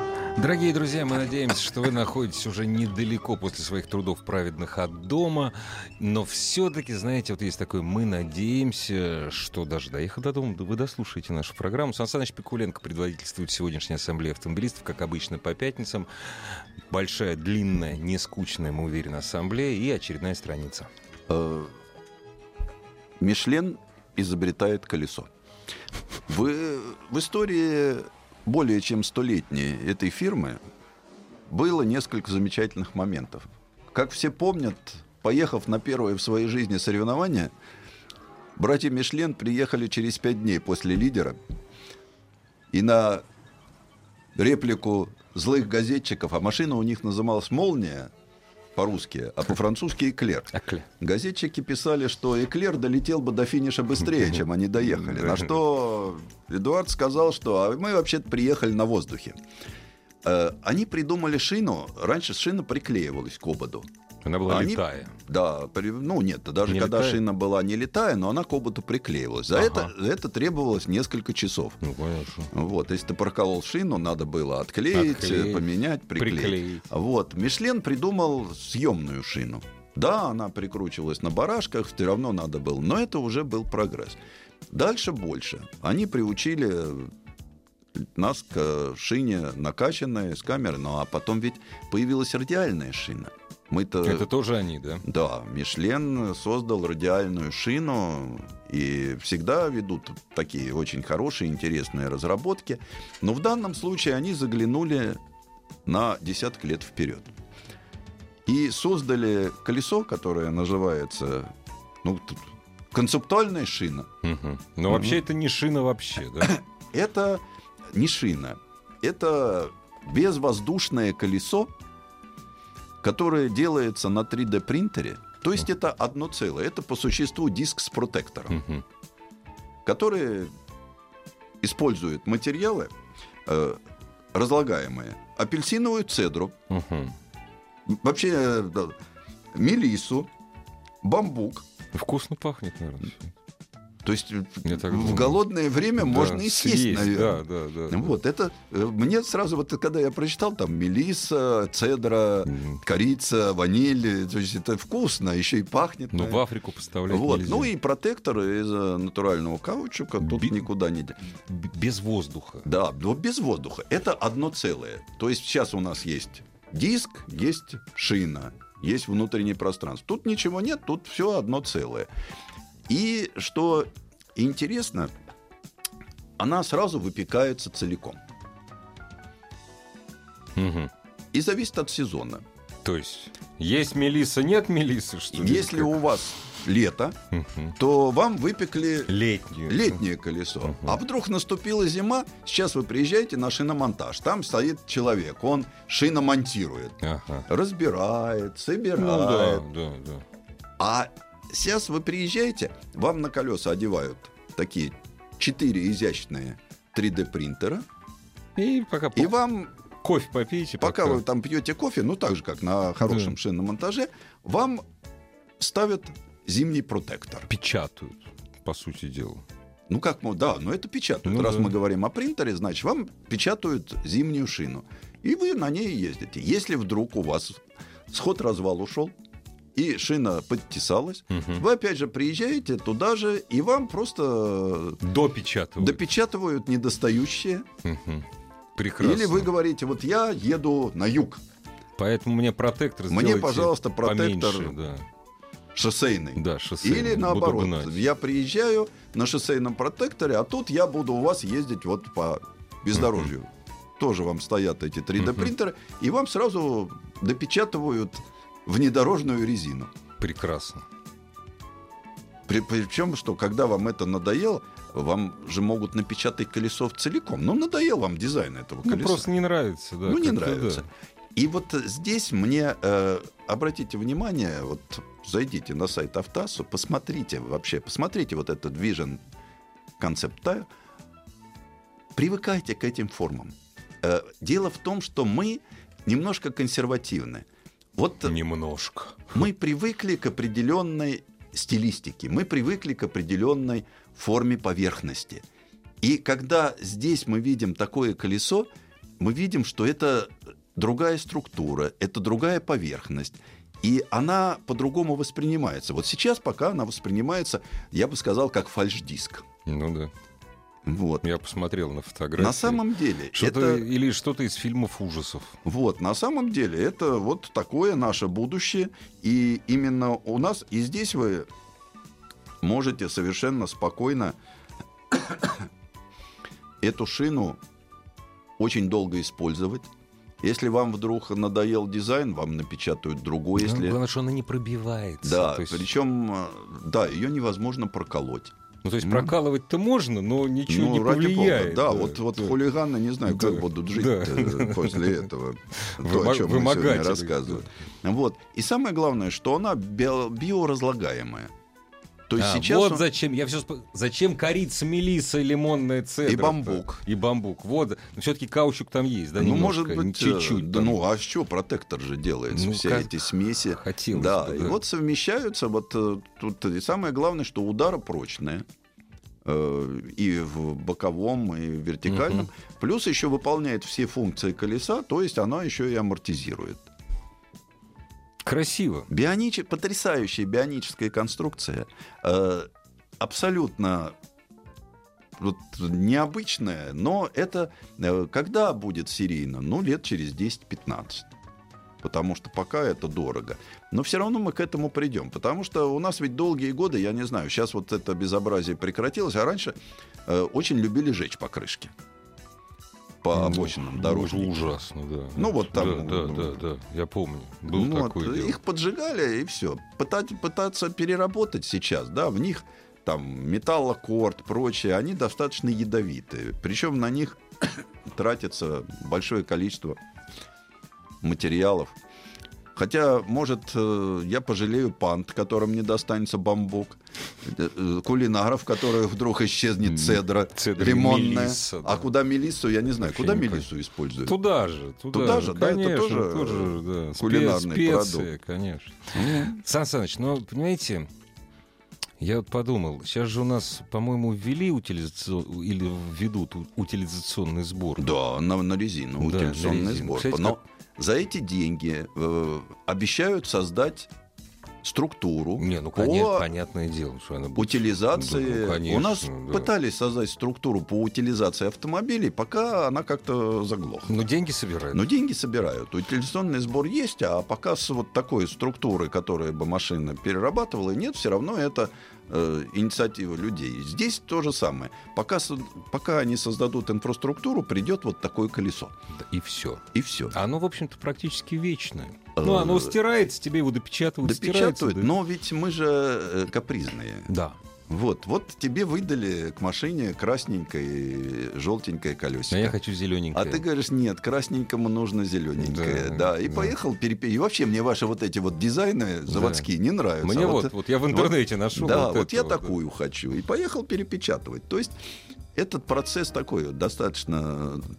S2: Дорогие друзья, мы надеемся, что вы находитесь уже недалеко после своих трудов праведных от дома. Но все-таки, знаете, вот есть такой, мы надеемся, что даже доехав до дома, вы дослушаете нашу программу. Сан Саныч Пикуленко предводительствует сегодняшней ассамблеи автомобилистов, как обычно, по пятницам. Большая, длинная, нескучная, мы уверены, ассамблея и очередная страница.
S3: Э, Мишлен изобретает колесо. В, в истории более чем столетней этой фирмы было несколько замечательных моментов. Как все помнят, поехав на первое в своей жизни соревнование, братья Мишлен приехали через пять дней после лидера и на реплику злых газетчиков, а машина у них называлась «Молния», по-русски, а по-французски «Эклер».
S2: Эклер.
S3: Газетчики писали, что Эклер долетел бы до финиша быстрее, чем они доехали. На что Эдуард сказал, что а мы вообще-то приехали на воздухе. Э, Они придумали шину. Раньше шина приклеивалась к ободу.
S2: Она была
S3: Они-
S2: летая.
S3: Да, при- ну нет, даже
S2: Не
S3: когда
S2: летая?
S3: шина была не летая, но она к ободу приклеивалась. За,
S2: Ага.
S3: это, это требовалось несколько часов.
S2: Ну, конечно.
S3: Вот, если ты проколол шину, надо было отклеить,
S2: Отклеить,
S3: э, поменять, приклеить.
S2: приклеить.
S3: Вот, Мишлен придумал съемную шину. Да, она прикручивалась на барашках, все равно надо было, но это уже был прогресс. Дальше больше. Они приучили нас к шине накачанной с камерой, ну а потом ведь появилась радиальная шина. Мы-то...
S2: Это тоже они, да?
S3: Да, Мишлен создал радиальную шину и всегда ведут такие очень хорошие, интересные разработки. Но в данном случае они заглянули на десяток лет вперед. И создали колесо, которое называется ну, тут концептуальная шина.
S2: Мгм. Но вообще это не шина вообще, да?
S3: Это не шина, это безвоздушное колесо, которое делается на 3D принтере. То есть это одно целое. Это по существу диск с протектором, который использует материалы э, разлагаемые. Апельсиновую цедру, вообще э, мелису, бамбук.
S2: Вкусно пахнет, наверное.
S3: То есть в
S2: думаю.
S3: голодное время можно
S2: Да,
S3: и съесть, наверное.
S2: Да, да, да.
S3: Вот, это э, мне сразу, вот когда я прочитал, там мелиса, цедра,
S2: Мгм.
S3: корица, ваниль, то есть это вкусно, еще и пахнет.
S2: Но
S3: наверное.
S2: в Африку поставлять
S3: вот.
S2: нельзя.
S3: Ну и протектор из натурального каучука тут
S2: Би-
S3: никуда не...
S2: Без воздуха.
S3: Да, но без воздуха. Это одно целое. То есть сейчас у нас есть диск, есть шина, есть внутреннее пространство. Тут ничего нет, тут все одно целое. И что интересно, она сразу выпекается целиком.
S2: Мгм.
S3: И зависит от сезона.
S2: То есть есть мелиса, нет мелисы, что ли?
S3: Если у вас лето,
S2: Мгм.
S3: то вам выпекли
S2: Летнюю.
S3: летнее колесо.
S2: Мгм.
S3: А вдруг наступила зима, сейчас вы приезжаете на шиномонтаж. Там стоит человек, он шиномонтирует.
S2: Ага.
S3: Разбирает,
S2: Ну
S3: собирает.
S2: да, да, да.
S3: А сейчас вы приезжаете, вам на колеса одевают такие четыре изящные 3D принтера,
S2: И пока
S3: и вам,
S2: кофе попейте.
S3: пока вы там пьете кофе, ну так же, как на хорошем
S2: Да.
S3: шиномонтаже, вам ставят зимний протектор.
S2: печатают, по сути дела.
S3: Ну как, да, но это печатают.
S2: Ну
S3: Раз
S2: да.
S3: мы говорим о принтере, значит, вам печатают зимнюю шину. И вы на ней ездите. Если вдруг у вас сход-развал ушел, и шина подтесалась,
S2: Мгм.
S3: вы опять же приезжаете туда же, и вам просто
S2: Допечатывают.
S3: допечатывают недостающие.
S2: Мгм. Прекрасно.
S3: Или вы говорите, вот я еду на юг,
S2: Поэтому мне протектор
S3: Мне, пожалуйста, протектор.
S2: поменьше, да.
S3: шоссейный.
S2: Да, шоссейный.
S3: Или наоборот, я приезжаю на шоссейном протекторе, а тут я буду у вас ездить вот по бездорожью. Тоже вам стоят эти 3D принтеры, и вам сразу допечатывают внедорожную резину.
S2: Прекрасно.
S3: При- Причем, что когда вам это надоело, вам же могут напечатать колесо целиком. Ну, надоел вам дизайн этого
S2: Ну,
S3: колеса.
S2: просто не нравится, да.
S3: ну, не нравится.
S2: да.
S3: И вот здесь мне, э, обратите внимание, вот зайдите на сайт Автасу, посмотрите вообще, посмотрите вот этот Vision Concept Tile, привыкайте к этим формам. Э, дело в том, что мы немножко консервативны. Вот
S2: Немножко.
S3: мы привыкли к определенной стилистике, мы привыкли к определенной форме поверхности. И когда здесь мы видим такое колесо, мы видим, что это другая структура, это другая поверхность. И она по-другому воспринимается. Вот сейчас пока она воспринимается, я бы сказал, как фальш-диск.
S2: Ну да.
S3: Вот.
S2: Я посмотрел на фотографии.
S3: На самом деле,
S2: Что-то
S3: это...
S2: или что-то из фильмов ужасов.
S3: Вот, на самом деле, это вот такое наше будущее. И именно у нас, и здесь вы можете совершенно спокойно эту шину очень долго использовать. Если вам вдруг надоел дизайн, вам напечатают другой.
S2: Ну,
S3: Если...
S2: Главное, что она не пробивается.
S3: Да,
S2: есть-
S3: причем, э, да, ее невозможно проколоть.
S2: Ну, то есть
S3: Ну.
S2: прокалывать-то можно, но ничего
S3: Ну,
S2: не
S3: ради бога,
S2: повлияет.
S3: Да, вот, вот
S2: да.
S3: хулиганы не знаю, как
S2: Да,
S3: будут жить
S2: да.
S3: э, после этого. То,
S2: Вымо-
S3: о чем мы сегодня рассказываем. Вот. И самое главное, что она био- биоразлагаемая. То есть
S2: А,
S3: сейчас
S2: вот
S3: он-
S2: зачем, я все сп- зачем корица, мелиса, лимонная цедра.
S3: И бамбук.
S2: И бамбук. Вот, но все-таки каучук там есть, да,
S3: ну,
S2: немножко,
S3: может быть,
S2: чуть-чуть.
S3: э, да,
S2: там.
S3: ну, а что, протектор же делается,
S2: Ну,
S3: все
S2: как-
S3: эти смеси.
S2: Хотелось
S3: Да,
S2: бы,
S3: и вот совмещаются, вот э, тут и самое главное, что удары прочные. э, И в боковом, и в вертикальном. Плюс еще выполняет все функции колеса, то есть она еще и амортизирует.
S2: Красиво.
S3: Бионич... Потрясающая бионическая конструкция. э, абсолютно вот, необычная, но это э, когда будет серийно? Ну, лет через 10-15. Потому что пока это дорого. Но все равно мы к этому придем. Потому что у нас ведь долгие годы, я не знаю, сейчас вот это безобразие прекратилось, а раньше э, очень любили жечь покрышки по
S2: Ну,
S3: обочинам
S2: ну. Ужасно, да.
S3: Ну, вот там,
S2: Да, да,
S3: ну,
S2: да, да, я помню. Был
S3: Ну,
S2: такой
S3: вот,
S2: дело.
S3: их поджигали и все. пытаться переработать сейчас, да, в них там металлокорд, прочее, они достаточно ядовитые. Причем на них тратится большое количество материалов. Хотя, может, э, я пожалею пант, которым не достанется бамбук, э, э, кулинаров, которые вдруг исчезнет цедра,
S2: Цедра
S3: лимонная.
S2: мелисса, да.
S3: А куда мелиссу, я не знаю.
S2: Вообще
S3: куда мелиссу используют?
S2: Туда же, туда,
S3: Туда же, да, это
S2: конечно,
S3: тоже,
S2: да.
S3: Кулинарный
S2: специи,
S3: продукт.
S2: конечно. Сан Саныч, ну, понимаете, я вот подумал, сейчас же у нас, по-моему, ввели утилизацион... или введут у- утилизационный сбор.
S3: Да, на, на резину,
S2: Да,
S3: утилизационный
S2: на резину.
S3: сбор.
S2: Кстати,
S3: Но за эти деньги э, обещают создать структуру
S2: Не, ну,
S3: по
S2: конечно, понятное дело, что она будет.
S3: утилизации.
S2: Да, ну, конечно,
S3: У нас
S2: да.
S3: пытались создать структуру по утилизации автомобилей, пока она как-то заглохла.
S2: Ну, деньги собирают.
S3: Но деньги собирают. Утилизационный сбор есть, а пока с вот такой структуры, которая бы машина перерабатывала, нет, все равно это э, инициатива людей. Здесь то же самое. Пока, пока они создадут инфраструктуру, придет вот такое колесо.
S2: Да, И все.
S3: И все.
S2: Оно, в общем-то, практически вечное.
S3: Э,
S2: Ну, оно стирается, тебе его допечатывают,
S3: Допечатывают,
S2: да.
S3: но ведь мы же э, капризные.
S2: Да.
S3: Вот, вот тебе выдали к машине красненькое, желтенькое колесико.
S2: А я хочу зелененькое.
S3: А ты говоришь, нет, красненькому нужно зелененькое.
S2: Да,
S3: Да, и
S2: да.
S3: поехал перепе... И вообще мне ваши вот эти вот дизайны заводские не нравятся.
S2: Мне
S3: А
S2: вот, вот, я в интернете нашел.
S3: Да,
S2: вот,
S3: вот, я
S2: вот, да.
S3: такую хочу. И поехал перепечатывать. То есть этот процесс такой достаточно э,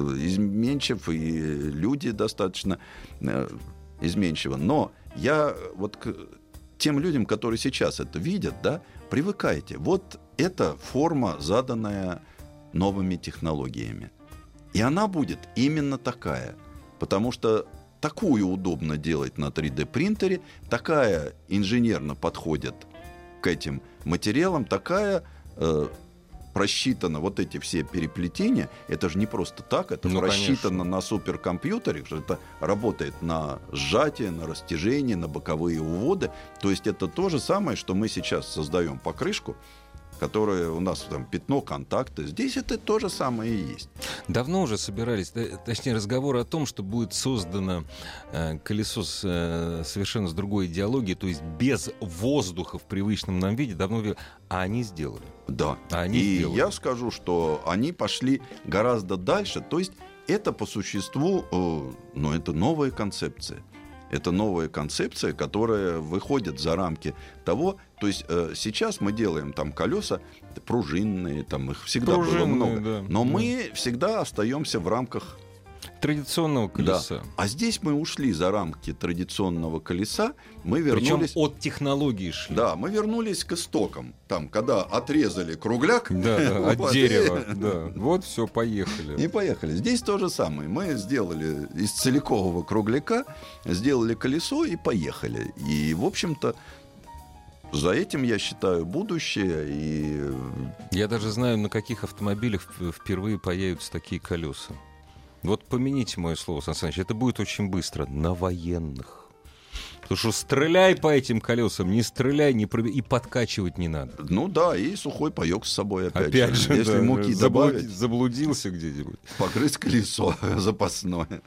S3: изменчив, и люди достаточно э, изменчивы. Но я вот к тем людям, которые сейчас это видят, да, привыкайте. Вот это форма, заданная новыми технологиями. И она будет именно такая. Потому что такую удобно делать на 3D принтере, такая инженерно подходит к этим материалам, такая э, просчитана вот эти все переплетения, это же не просто так, это
S2: Ну,
S3: просчитано
S2: конечно.
S3: на суперкомпьютере, это работает на сжатие, на растяжение, на боковые уводы. То есть это то же самое, что мы сейчас создаем покрышку, которая у нас там пятно контакта. Здесь это то же самое и есть.
S2: Давно уже собирались, точнее, разговоры о том, что будет создано э, колесо с, э, совершенно с другой идеологией, то есть без воздуха в привычном нам виде, давно а они сделали.
S3: Да.
S2: А они
S3: и
S2: сделали.
S3: я скажу, что они пошли гораздо дальше. То есть это по существу, э, ну, это новая концепция. Это новая концепция, которая выходит за рамки того. То есть э, сейчас мы делаем там колеса пружинные, там их всегда было
S2: Пружинные,
S3: много.
S2: да,
S3: но
S2: да.
S3: мы всегда остаемся в рамках
S2: традиционного колеса.
S3: А здесь мы ушли за рамки традиционного колеса, мы
S2: Причем
S3: вернулись...
S2: от технологии шли.
S3: Да, мы вернулись к истокам. Там, когда отрезали кругляк,
S2: Да, да, от дерева. Да. Вот, все, поехали.
S3: И поехали. Здесь то же самое. Мы сделали из целикового кругляка, сделали колесо и поехали. И, в общем-то, за этим, я считаю, будущее. И
S2: Я даже знаю, на каких автомобилях впервые появятся такие колеса. Вот помяните мое слово, Сан Саныч, это будет очень быстро. На военных. Потому что стреляй по этим колесам, не стреляй, не проби- и подкачивать не надо.
S3: Ну да, и сухой паек с собой опять,
S2: Опять же,
S3: Если
S2: да,
S3: муки
S2: заблуди-
S3: добавить,
S2: заблудился где-нибудь.
S3: покрыть колесо запасное.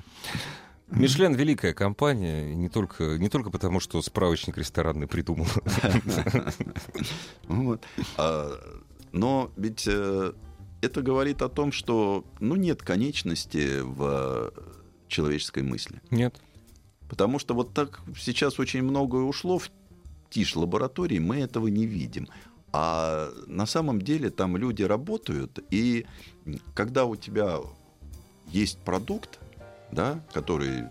S2: Мишлен великая компания, и не только, не только потому, что справочник ресторанный придумал.
S3: А, но ведь э, это говорит о том, что ну, нет конечности в человеческой мысли.
S2: Нет.
S3: Потому что вот так сейчас очень многое ушло в тишь лаборатории, мы этого не видим. А на самом деле там люди работают, и когда у тебя есть продукт, да, который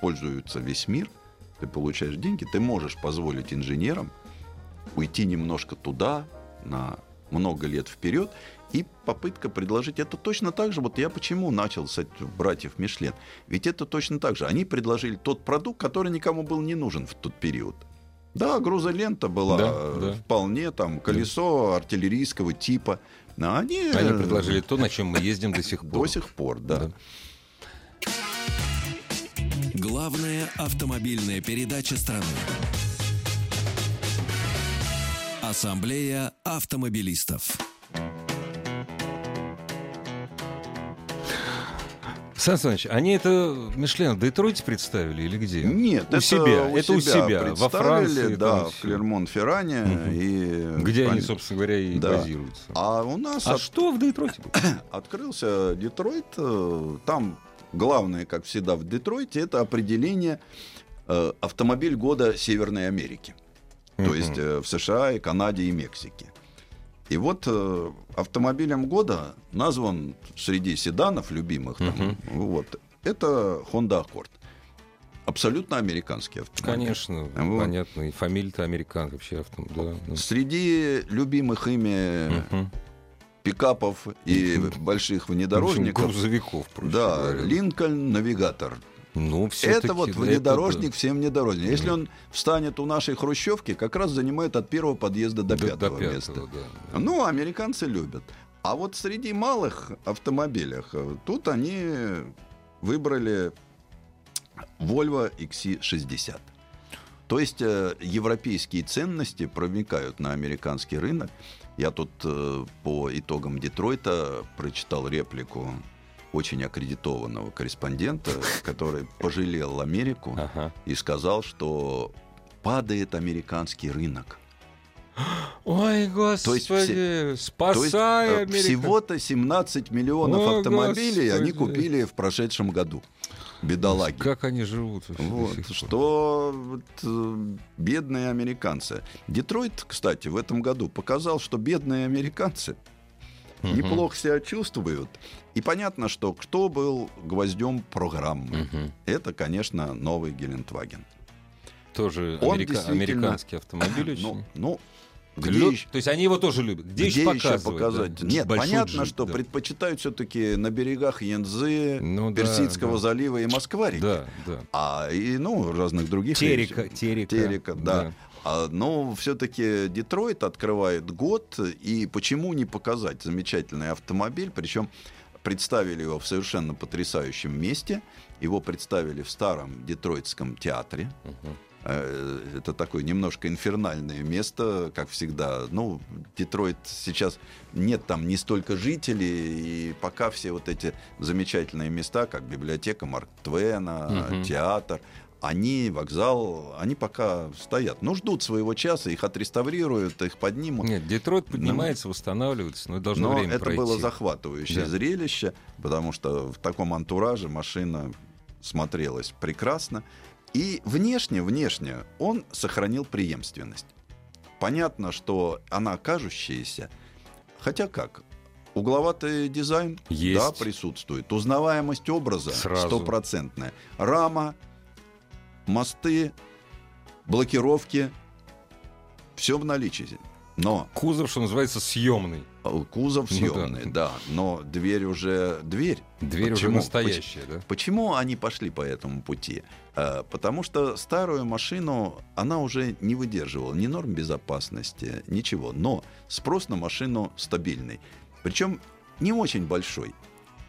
S3: пользуется весь мир, ты получаешь деньги, ты можешь позволить инженерам уйти немножко туда, на много лет вперед, и попытка предложить это точно так же. Вот я почему начал с этих братьев Мишлен. Ведь это точно так же. Они предложили тот продукт, который никому был не нужен в тот период. Да, грузолента была
S2: Да,
S3: э,
S2: да.
S3: вполне там колесо артиллерийского типа. Но они,
S2: Они
S3: э,
S2: предложили то, на чем мы ездим до сих пор.
S3: до сих пор, да.
S2: Да.
S1: Главная автомобильная передача страны. Ассамблея автомобилистов.
S2: Сан Саныч, они это Мишлен в Детройте представили или где?
S3: Нет,
S2: у
S3: это
S2: себя.
S3: у
S2: это у себя. Во Франции.
S3: да, в. Клермон-Ферране.
S2: Мгм.
S3: И
S2: Где они, собственно говоря, и
S3: Да.
S2: базируются.
S3: А у нас
S2: А
S3: от-
S2: что в Детройте
S3: открылся Детройт. э, Там главное, как всегда в Детройте, это определение э, автомобиль года Северной Америки. То
S2: Мгм.
S3: есть э, в США, и Канаде и Мексике. И вот э, автомобилем года назван среди седанов любимых, там, вот, это Honda Accord. Абсолютно американский автомобиль.
S2: Конечно,
S3: Вот.
S2: понятно. И фамилия-то американ вообще. Автом, да, да.
S3: Среди любимых ими
S2: Мгм.
S3: Пикапов и больших
S2: В общем,
S3: внедорожников,
S2: грузовиков, проще
S3: да,
S2: говоря.
S3: Линкольн Навигатор.
S2: Ну,
S3: Это вот
S2: да,
S3: внедорожник,
S2: это
S3: всем внедорожник. Если он встанет у нашей хрущевки, как раз занимает от первого подъезда до
S2: да. До-
S3: пятого
S2: до пятого,
S3: места.
S2: да.
S3: Ну, американцы любят. А вот среди малых автомобилях э, тут они выбрали Volvo XC60. То есть э, европейские ценности проникают на американский рынок. Я тут э, по итогам Детройта прочитал реплику очень аккредитованного корреспондента, который пожалел Америку
S2: Ага.
S3: и сказал, что падает американский рынок.
S2: Ой, господи,
S3: есть То есть
S2: спасай
S3: э,
S2: Америка.
S3: всего-то 17 миллионов
S2: О,
S3: автомобилей они
S2: Господи.
S3: купили в прошедшем году. Бедолаги.
S2: Как они живут вообще
S3: Вот, что вот, э, бедные американцы. Детройт, кстати, в этом году показал, что бедные американцы
S2: Мгм.
S3: неплохо себя чувствуют. И понятно, что кто был гвоздем программы.
S2: Мгм.
S3: Это, конечно, новый Гелендваген.
S2: Тоже америка- американский автомобиль очень.
S3: Ну, ну, где
S2: Лю-
S3: еще-
S2: То есть они его тоже любят. Где, еще показывать?
S3: показать?
S2: да?
S3: Нет,
S2: Большой
S3: понятно,
S2: джип,
S3: что
S2: да.
S3: предпочитают все-таки на берегах Янзы,
S2: Ну да,
S3: Персидского
S2: да.
S3: залива и Москва-реки.
S2: Да, да.
S3: А и, ну, разных других
S2: Терека,
S3: речей.
S2: терека.
S3: Терека, да. А, но все-таки Детройт открывает год, и почему не показать замечательный автомобиль, причем представили его в совершенно потрясающем месте. Его представили в старом детройтском театре.
S2: Мгм.
S3: Э, Это такое немножко инфернальное место, как всегда. Ну, Детройт сейчас нет там не столько жителей, и пока все вот эти замечательные места, как библиотека Марк Твена,
S2: Мгм.
S3: театр, они, вокзал, они пока стоят. Ну, ждут своего часа, их отреставрируют, их поднимут.
S2: Нет, Детройт поднимается, восстанавливается, но должно
S3: Но
S2: время
S3: это
S2: пройти.
S3: было захватывающее
S2: Да.
S3: зрелище, потому что в таком антураже машина смотрелась прекрасно. И внешне, внешне он сохранил преемственность. Понятно, что она кажущаяся, хотя как, Угловатый дизайн,
S2: Есть.
S3: да, присутствует. Узнаваемость образа стопроцентная. Рама, мосты, блокировки, все в наличии. Но
S2: Кузов, что называется, съемный.
S3: э, кузов
S2: Ну да.
S3: съемный, да. но дверь уже дверь.
S2: Дверь уже
S3: Почему?
S2: настоящая, да?
S3: Почему они пошли по этому пути? Э, Потому что старую машину она уже не выдерживала ни норм безопасности, ничего. Но спрос на машину стабильный. Причем не очень большой.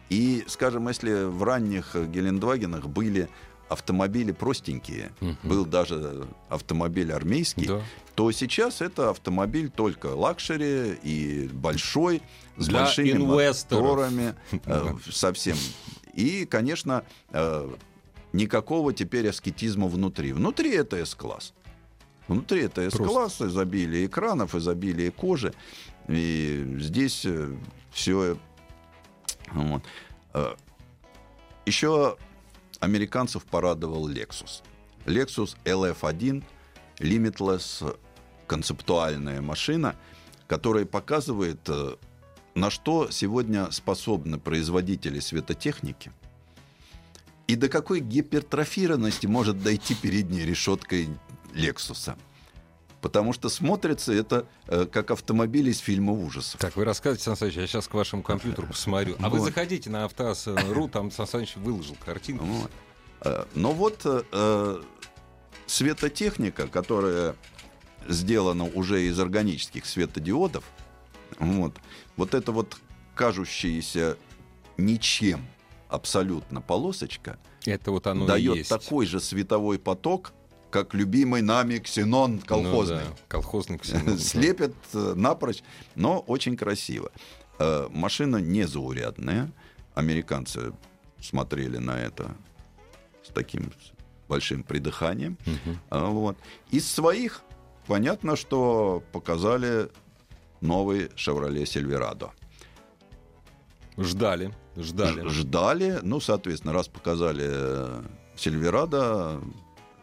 S3: И, скажем, если в ранних Гелендвагенах были автомобили простенькие,
S2: Мгм.
S3: был даже автомобиль армейский,
S2: Да.
S3: то сейчас это автомобиль только luxury и большой, с
S2: Для
S3: большими
S2: инвесторов.
S3: моторами, э, совсем. И, конечно, э, никакого теперь аскетизма внутри. Внутри это S-класс. Внутри это S-класс, изобилие экранов, изобилие кожи. И здесь все... Вот. Э, Еще американцев порадовал Lexus. Lexus LF1 Limitless концептуальная машина, которая показывает, э, на что сегодня способны производители светотехники и до какой гипертрофированности может дойти передняя решетка Лексуса. Потому что смотрится это э, как автомобиль из фильма ужасов.
S2: Так, вы рассказываете, Сан Саныч, я сейчас к вашему компьютеру посмотрю. А вы
S3: Вот.
S2: заходите на автоаз.ру, там Сан Саныч выложил картинку.
S3: Вот. Э, Но вот э, э, светотехника, которая сделана уже из органических светодиодов, вот, вот это вот кажущаяся ничем абсолютно полосочка
S2: Это вот оно
S3: дает такой же световой поток, как любимый нами ксенон колхозный.
S2: Ну да, колхозный ксенон.
S3: Слепят э, напрочь, но очень красиво. Э, Машина незаурядная. Американцы смотрели на это с таким большим придыханием. А, Вот. Из своих понятно, что показали новый Chevrolet Silverado.
S2: Ждали, ждали.
S3: Ж- Ждали, ну, соответственно, раз показали э, Silverado,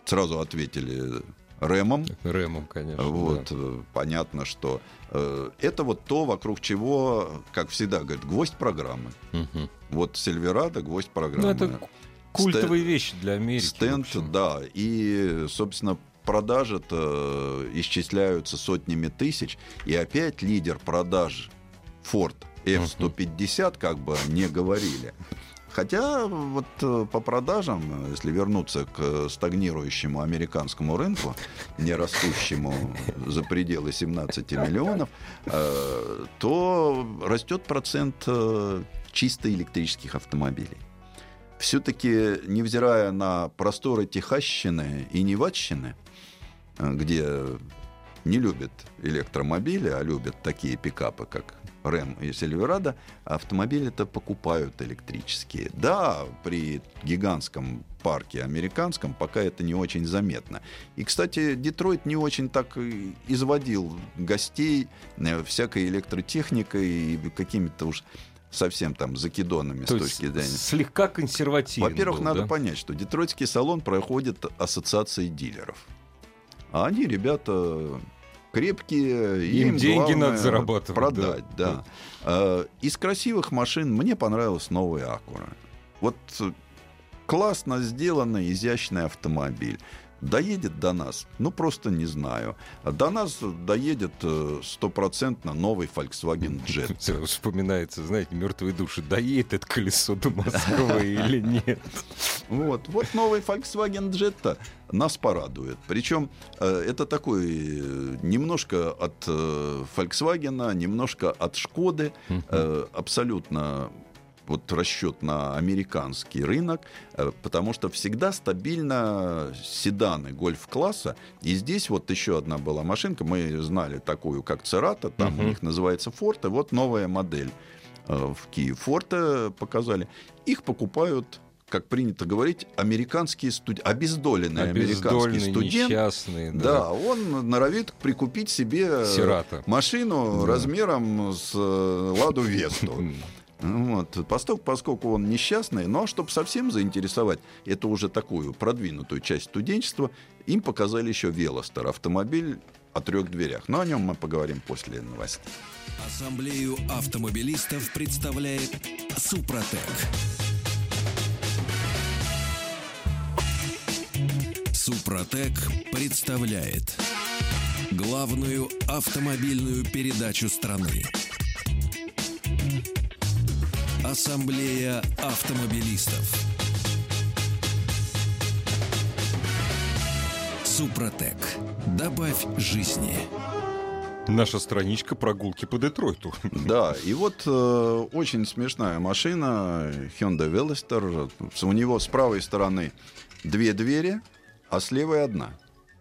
S3: сразу ответили Рэмом.
S2: Рэмом, конечно.
S3: Вот,
S2: да.
S3: э, понятно, что э, это вот то, вокруг чего, как всегда говорят, гвоздь программы.
S2: Мгм.
S3: Вот Сильверадо гвоздь программы.
S2: Ну, это культовые вещи для Америки.
S3: Стенд, да. И, собственно, продажи-то исчисляются сотнями тысяч. И опять лидер продаж Ford F-150, как бы не говорили. Хотя вот э, по продажам, если вернуться к стагнирующему американскому рынку, не растущему за пределы 17 миллионов, э, то растет процент э, чисто электрических автомобилей. Все-таки, невзирая на просторы Техасщины и Неватщины, э, где не любят электромобили, а любят такие пикапы, как Рэм и Сильверадо, автомобили-то покупают электрические. Да, при гигантском парке американском пока это не очень заметно. И, кстати, Детройт не очень так изводил гостей э, всякой электротехникой и какими-то уж совсем там закидонами
S2: То
S3: с точки зрения.
S2: слегка консервативный
S3: Во-первых,
S2: был,
S3: надо
S2: да?
S3: понять, что детройтский салон проходит ассоциацией дилеров. А они, ребята, крепкие, и
S2: Им
S3: им,
S2: деньги надо зарабатывать,
S3: Продать,
S2: да.
S3: да. А, Из красивых машин мне понравилась новая Акура. Вот э, классно сделанный, изящный автомобиль. Доедет до нас? Ну, просто не знаю. А До нас доедет э, стопроцентно новый Volkswagen Jet.
S2: Вспоминается, знаете, мертвые души. Доедет это колесо до Москвы или нет?
S3: Вот, вот новый Volkswagen Jetta нас порадует. Причем э, это такой э, немножко от Volkswagen, немножко от Шкоды, абсолютно вот расчет на американский рынок, э, потому что всегда стабильно седаны гольф-класса. И здесь вот еще одна была машинка, мы знали такую, как Церата, там у
S2: Мгм.
S3: них называется Форте, вот новая модель э, в Киев Форте показали. Их покупают как принято говорить, американские студенты, обездоленный американский
S2: Обездоленные,
S3: студент,
S2: несчастные.
S3: да, он норовит прикупить себе
S2: Сирата.
S3: машину
S2: Да.
S3: размером с э, Ладу Весту. Вот. Поскольку, поскольку он несчастный, но чтобы совсем заинтересовать эту уже такую продвинутую часть студенчества, им показали еще Велостер, автомобиль о трех дверях. Но о нем мы поговорим после новостей.
S1: Ассамблею автомобилистов представляет Супротек. Супротек представляет главную автомобильную передачу страны. Ассамблея автомобилистов. Супротек. Добавь жизни.
S2: Наша страничка прогулки по Детройту.
S3: Да, и вот э, очень смешная машина Hyundai Veloster. У него с правой стороны две двери, а с левой одна.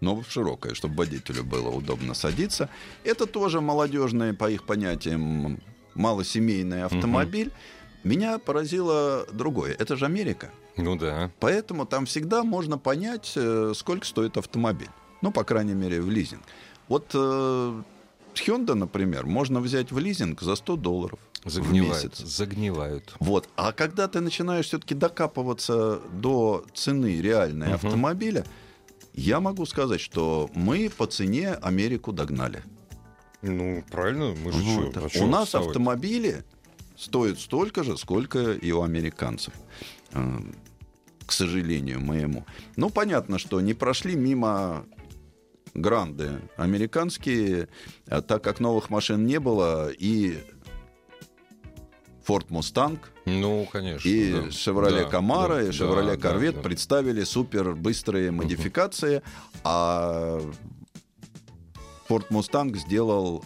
S3: Но широкая, чтобы водителю было удобно садиться. Это тоже молодежный, по их понятиям, малосемейный автомобиль. Меня поразило другое. Это же Америка.
S2: Ну да.
S3: Поэтому там всегда можно понять, э, сколько стоит автомобиль. Ну, по крайней мере, в лизинг. Вот э, Hyundai, например, можно взять в лизинг за 100 долларов в
S2: Загнивают.
S3: месяц.
S2: Загнивают.
S3: Вот. А когда ты начинаешь все-таки докапываться до цены реальной
S2: Мгм.
S3: автомобиля, я могу сказать, что мы по цене Америку догнали.
S2: Ну, правильно, мы же
S3: Вот.
S2: чё, а
S3: У нас
S2: отставать?
S3: автомобили стоят столько же, сколько и у американцев. Э, К сожалению моему. Ну, понятно, что не прошли мимо гранды американские, а так как новых машин не было, и Ford Mustang,
S2: Ну, конечно.
S3: и
S2: да.
S3: Chevrolet
S2: Да,
S3: Camaro,
S2: да,
S3: и Chevrolet
S2: да,
S3: Corvette
S2: да, да.
S3: представили супер быстрые модификации, а Ford Mustang сделал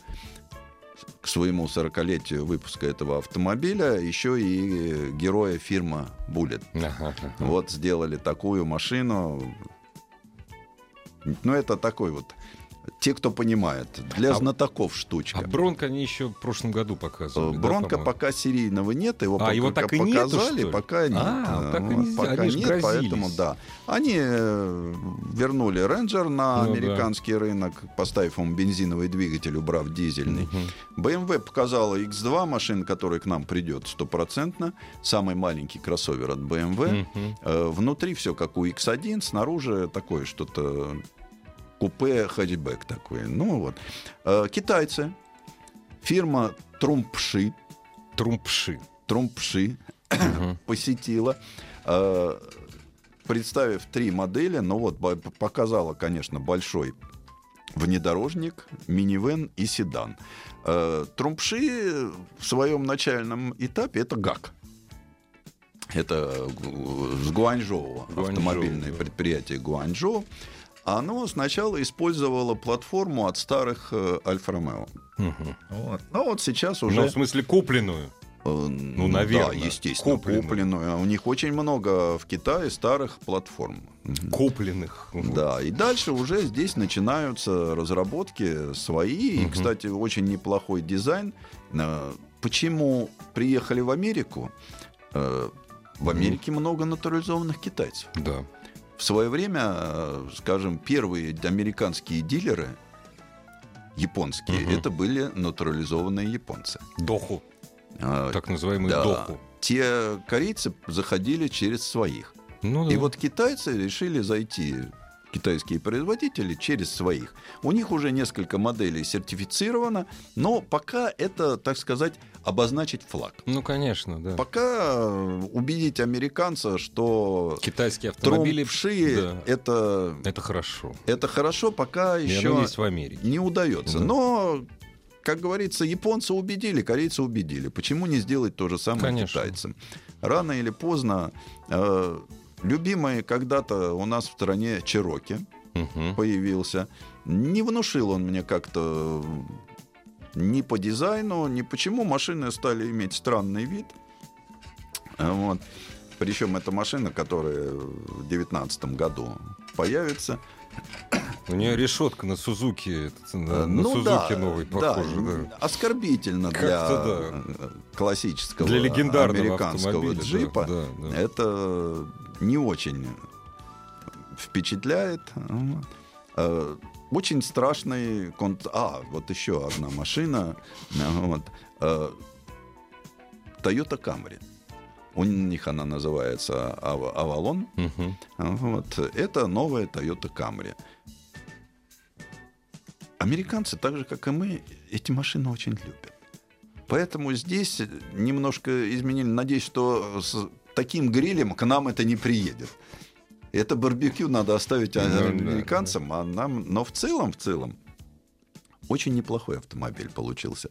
S3: к своему 40-летию выпуска этого автомобиля еще и героя фирма Bullet.
S2: Ага, ага.
S3: Вот сделали такую машину. Ну, это такой вот... Те, кто понимает. Для
S2: А-
S3: знатоков штучка.
S2: А Бронко они еще в прошлом году
S3: Э,
S2: показывали. да,
S3: Бронко
S2: по-моему?
S3: пока серийного нет, его
S2: А,
S3: пока
S2: его так и нету,
S3: показали,
S2: ли?
S3: пока нет.
S2: А,
S3: Э,
S2: так и
S3: вот,
S2: нельзя,
S3: пока
S2: они
S3: нет,
S2: грозились.
S3: поэтому да. Они э, вернули Рейнджер на
S2: Ну да.
S3: американский рынок, поставив ему бензиновый двигатель, убрав дизельный.
S2: Мгм.
S3: BMW показала X2 машин, который к нам придет стопроцентно. Самый маленький кроссовер от BMW.
S2: Мгм.
S3: Э, Внутри все как у X1, снаружи такое что-то купе, хэтчбэк такой. Ну вот. Э, Китайцы. Фирма Трумпши.
S2: Трумпши.
S3: Трумпши посетила, э, представив три модели, но вот показала, конечно, большой внедорожник, минивэн и седан. Э, Трумпши в своем начальном этапе это ГАК. Это гу- с Гуанчжоу,
S2: Гуанчжоу,
S3: автомобильное
S2: да.
S3: предприятие Гуанчжоу. Оно сначала использовало платформу от старых э, Альфа Ромео.
S2: Мгм.
S3: Вот. Но вот сейчас
S2: Ну,
S3: уже...
S2: в смысле, купленную.
S3: Ну,
S2: наверно,
S3: Да, естественно,
S2: купленную.
S3: купленную. У них очень много в Китае старых платформ.
S2: Купленных.
S3: Да, и дальше уже здесь начинаются разработки свои. И,
S2: Мгм.
S3: кстати, очень неплохой дизайн. Э, Почему приехали в Америку? Э, В Америке много натурализованных китайцев.
S2: Да.
S3: В свое время, скажем, первые американские дилеры японские,
S2: Мгм.
S3: это были натурализованные японцы.
S2: Доху.
S3: Э,
S2: Так называемый
S3: да.
S2: доху.
S3: те корейцы заходили через своих.
S2: Ну,
S3: И
S2: да.
S3: вот китайцы решили зайти, китайские производители, через своих. У них уже несколько моделей сертифицировано, но пока это, так сказать, обозначить флаг.
S2: Ну, конечно, да.
S3: Пока убедить американца, что
S2: Китайские автомобили...
S3: Трумпши
S2: да.
S3: это,
S2: Это хорошо.
S3: это хорошо, пока
S2: И
S3: еще
S2: есть в Америке.
S3: не удается.
S2: Да.
S3: Но, как говорится, японцы убедили, корейцы убедили. Почему не сделать то же самое
S2: Конечно.
S3: китайцам? Рано или поздно э, любимый когда-то у нас в стране Чироки
S2: Мгм.
S3: появился. Не внушил он мне как-то ни по дизайну, ни почему машины стали иметь странный вид. Вот. Причем это машина, которая в 2019 году появится.
S2: У нее решетка на Сузуки, на, на
S3: ну
S2: Сузуки
S3: да,
S2: новый
S3: да,
S2: похоже. Да,
S3: оскорбительно для э, классического
S2: Для легендарного
S3: американского
S2: автомобиля. да,
S3: джипа.
S2: да, да.
S3: Это не очень впечатляет. Э, Очень страшный конт... А, вот еще одна машина. Вот. Э, Toyota Camry. У них она называется Ав- Avalon.
S2: Мгм.
S3: Вот. Это новая Toyota Camry. американцы, так же, как и мы, эти машины очень любят. Поэтому здесь немножко изменили. Надеюсь, что с таким грилем к нам это не приедет. Это барбекю надо оставить американцам, а нам... Но в целом, в целом, очень неплохой автомобиль получился.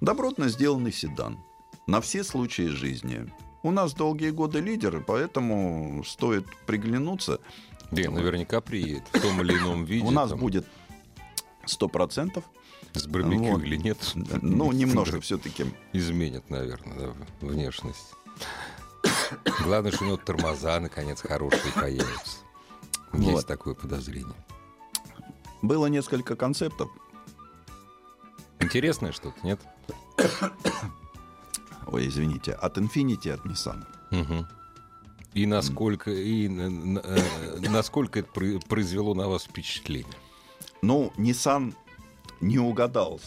S3: Добротно сделанный седан. На все случаи жизни. У нас долгие годы лидеры, поэтому стоит приглянуться.
S2: Да, наверняка приедет в том или ином виде.
S3: У нас
S2: там,
S3: будет 100%.
S2: С барбекю
S3: Вот.
S2: или нет.
S3: Ну, немножко все-таки.
S2: Изменит, наверное, да, внешность. Главное, что у него тормоза, наконец, хорошие появятся. Есть
S3: Вот.
S2: такое подозрение.
S3: Было несколько концептов.
S2: Интересное что-то, нет?
S3: Ой, извините, от Infiniti, от Nissan.
S2: Мгм. И насколько, и э, насколько это про- произвело на вас впечатление?
S3: Ну, Nissan не угадал.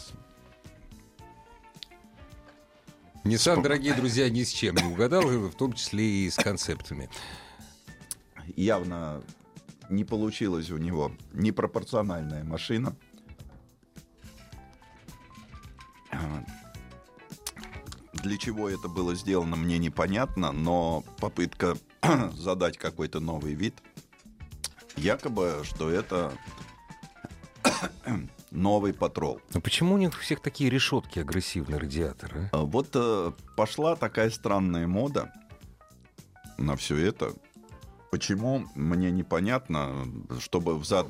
S2: Nissan, дорогие друзья, ни с чем не угадал, в том числе и с концептами.
S3: Явно не получилась у него непропорциональная машина. А, Для чего это было сделано, мне непонятно, но попытка задать какой-то новый вид, якобы, что это новый патрол.
S2: Но почему у них у всех такие решетки агрессивные радиаторы? а?
S3: А Вот э, пошла такая странная мода на все это. Почему, мне непонятно, чтобы в зад...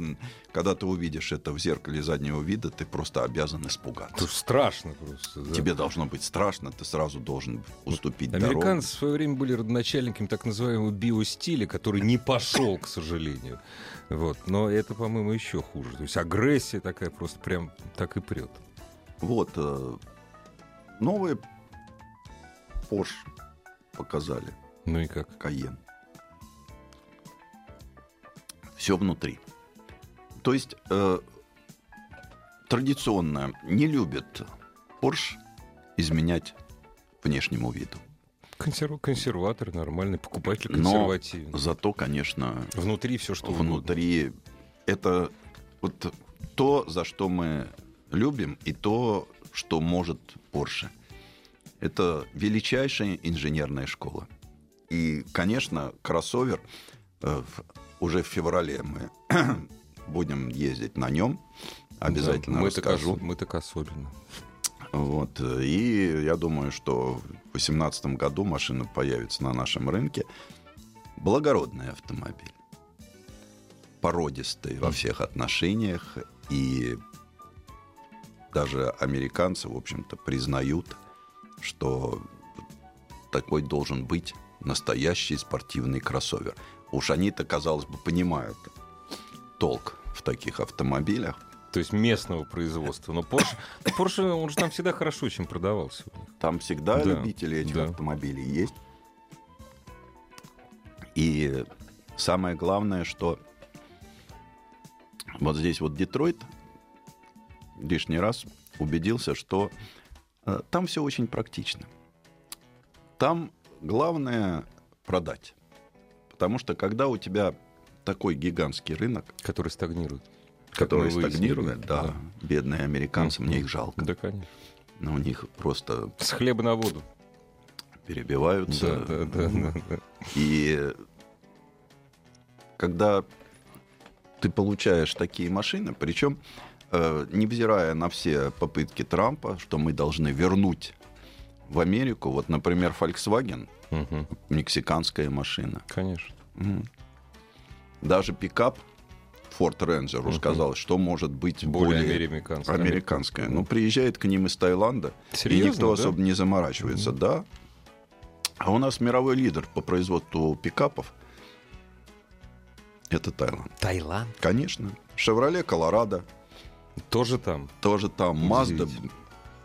S3: когда ты увидишь это в зеркале заднего вида, ты просто обязан испугаться.
S2: Это страшно просто. да.
S3: Тебе должно быть страшно, ты сразу должен уступить дорогу.
S2: Американцы в свое время были родоначальниками так называемого биостиля, который не пошел, к сожалению. Вот. Но это, по-моему, еще хуже. То есть агрессия такая просто прям так и прет.
S3: Вот. э, новый Porsche показали,
S2: Ну и как?
S3: Cayenne. Все внутри. То есть э, традиционно не любят Porsche изменять внешнему виду.
S2: Консерв... Консерватор нормальный, покупатель
S3: Но
S2: консервативный.
S3: зато, конечно,
S2: Внутри все что угодно.
S3: внутри это вот то, за что мы любим, и то, что может Porsche. Это величайшая инженерная школа. И, конечно, кроссовер э, в- уже в феврале мы будем ездить на нем. Обязательно
S2: Да, мы так
S3: расскажу.
S2: ос- Мы так особенно.
S3: Вот. И я думаю, что в 2018 году машина появится на нашем рынке. Благородный автомобиль. Породистый во всех отношениях. И даже американцы, в общем-то, признают, что такой должен быть настоящий спортивный кроссовер. Уж они-то, казалось бы, понимают толк в таких автомобилях.
S2: То есть местного производства. Но Porsche, Porsche он же там всегда хорошо очень продавался.
S3: Там всегда
S2: Да,
S3: любители этих
S2: да.
S3: автомобилей есть. И самое главное, что вот здесь вот Детройт лишний раз убедился, что э, там все очень практично. Там главное продать. Потому что когда у тебя такой гигантский рынок,
S2: Который стагнирует.
S3: Который стагнирует, да, бедные американцы, мне их жалко.
S2: Да, конечно.
S3: Но у них просто
S2: С хлеба на воду.
S3: перебиваются.
S2: Да, да, да, да.
S3: И когда ты получаешь такие машины, причем э, невзирая на все попытки Трампа, что мы должны вернуть в Америку, вот, например, Volkswagen,
S2: Мгм.
S3: мексиканская машина.
S2: Конечно.
S3: Мгм. Даже пикап Ford Ranger
S2: Мгм.
S3: сказал, что может быть
S2: Более
S3: более,
S2: американская.
S3: американская. Ну, приезжает к ним из Таиланда,
S2: Серьезно,
S3: и никто
S2: да?
S3: особо не заморачивается, да. А у нас мировой лидер по производству пикапов это Таиланд.
S2: Таиланд.
S3: Конечно. Шевроле Колорадо,
S2: Тоже там.
S3: тоже там Mazda,
S2: Удивительно.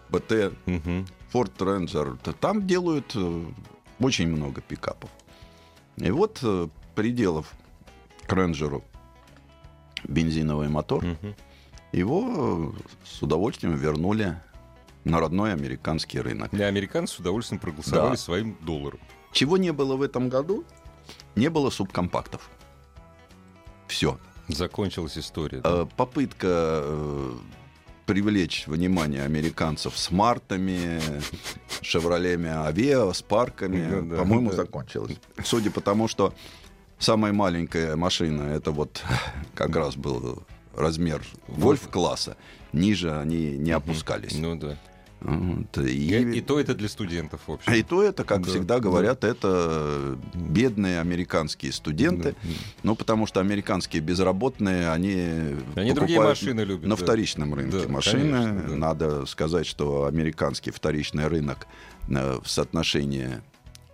S3: БТ,
S2: Мгм.
S3: Ford Ranger. Там делают э, очень много пикапов. И вот э, приделав к Рейнджеру бензиновый мотор,
S2: Мгм.
S3: его э, с удовольствием вернули на родной американский рынок.
S2: Для американцев с удовольствием проголосовали
S3: Да.
S2: своим долларом.
S3: Чего не было в этом году? Не было субкомпактов. Все.
S2: Закончилась история.
S3: Э, Попытка привлечь внимание американцев с мартами, шевролеми Авео, с парками,
S2: Ну да,
S3: по-моему,
S2: да.
S3: закончилось. Судя по тому, что самая маленькая машина, это вот как раз был размер гольф-класса, ниже они не опускались.
S2: Ну да.
S3: Вот,
S2: И,
S3: и-
S2: и то это для студентов, в общем.
S3: и то это, как
S2: Да,
S3: всегда
S2: да.
S3: говорят, это бедные американские студенты.
S2: Да.
S3: Ну, потому что американские безработные, они,
S2: Они другие машины любят,
S3: На
S2: да.
S3: вторичном рынке
S2: Да,
S3: машины.
S2: конечно, да.
S3: Надо сказать, что американский вторичный рынок э, в соотношении...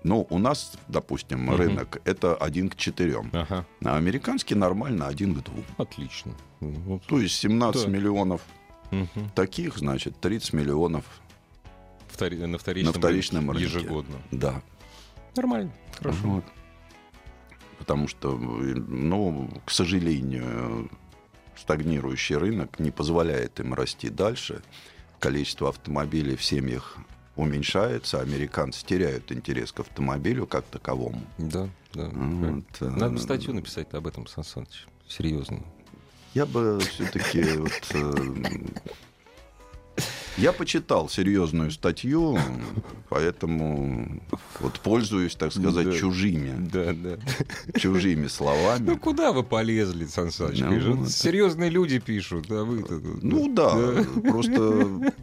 S3: Ну, у нас, допустим,
S2: Мгм.
S3: рынок это один к четырем.
S2: Ага,
S3: А американский нормально один к двум.
S2: отлично. Ну,
S3: То есть 17
S2: Да.
S3: миллионов
S2: мгм.
S3: таких, значит, 30 миллионов,
S2: Втори- На вторичном,
S3: На вторичном
S2: рынке
S3: рынке.
S2: ежегодно.
S3: да.
S2: Нормально, хорошо.
S3: Вот. Потому что, э, ну, к сожалению, стагнирующий рынок не позволяет им расти дальше. Количество автомобилей в семьях уменьшается, американцы теряют интерес к автомобилю как таковому.
S2: Да, да.
S3: Вот, э,
S2: Надо бы статью написать об этом, Сан Саныч. Серьезно.
S3: Я бы все-таки я почитал серьезную статью, поэтому вот пользуюсь, так сказать,
S2: Да.
S3: чужими,
S2: Да, да.
S3: чужими словами.
S2: Ну куда вы полезли, Сан Саныч?
S3: Ну, вот.
S2: Серьезные люди пишут, а вы-то... тут,
S3: Ну да, просто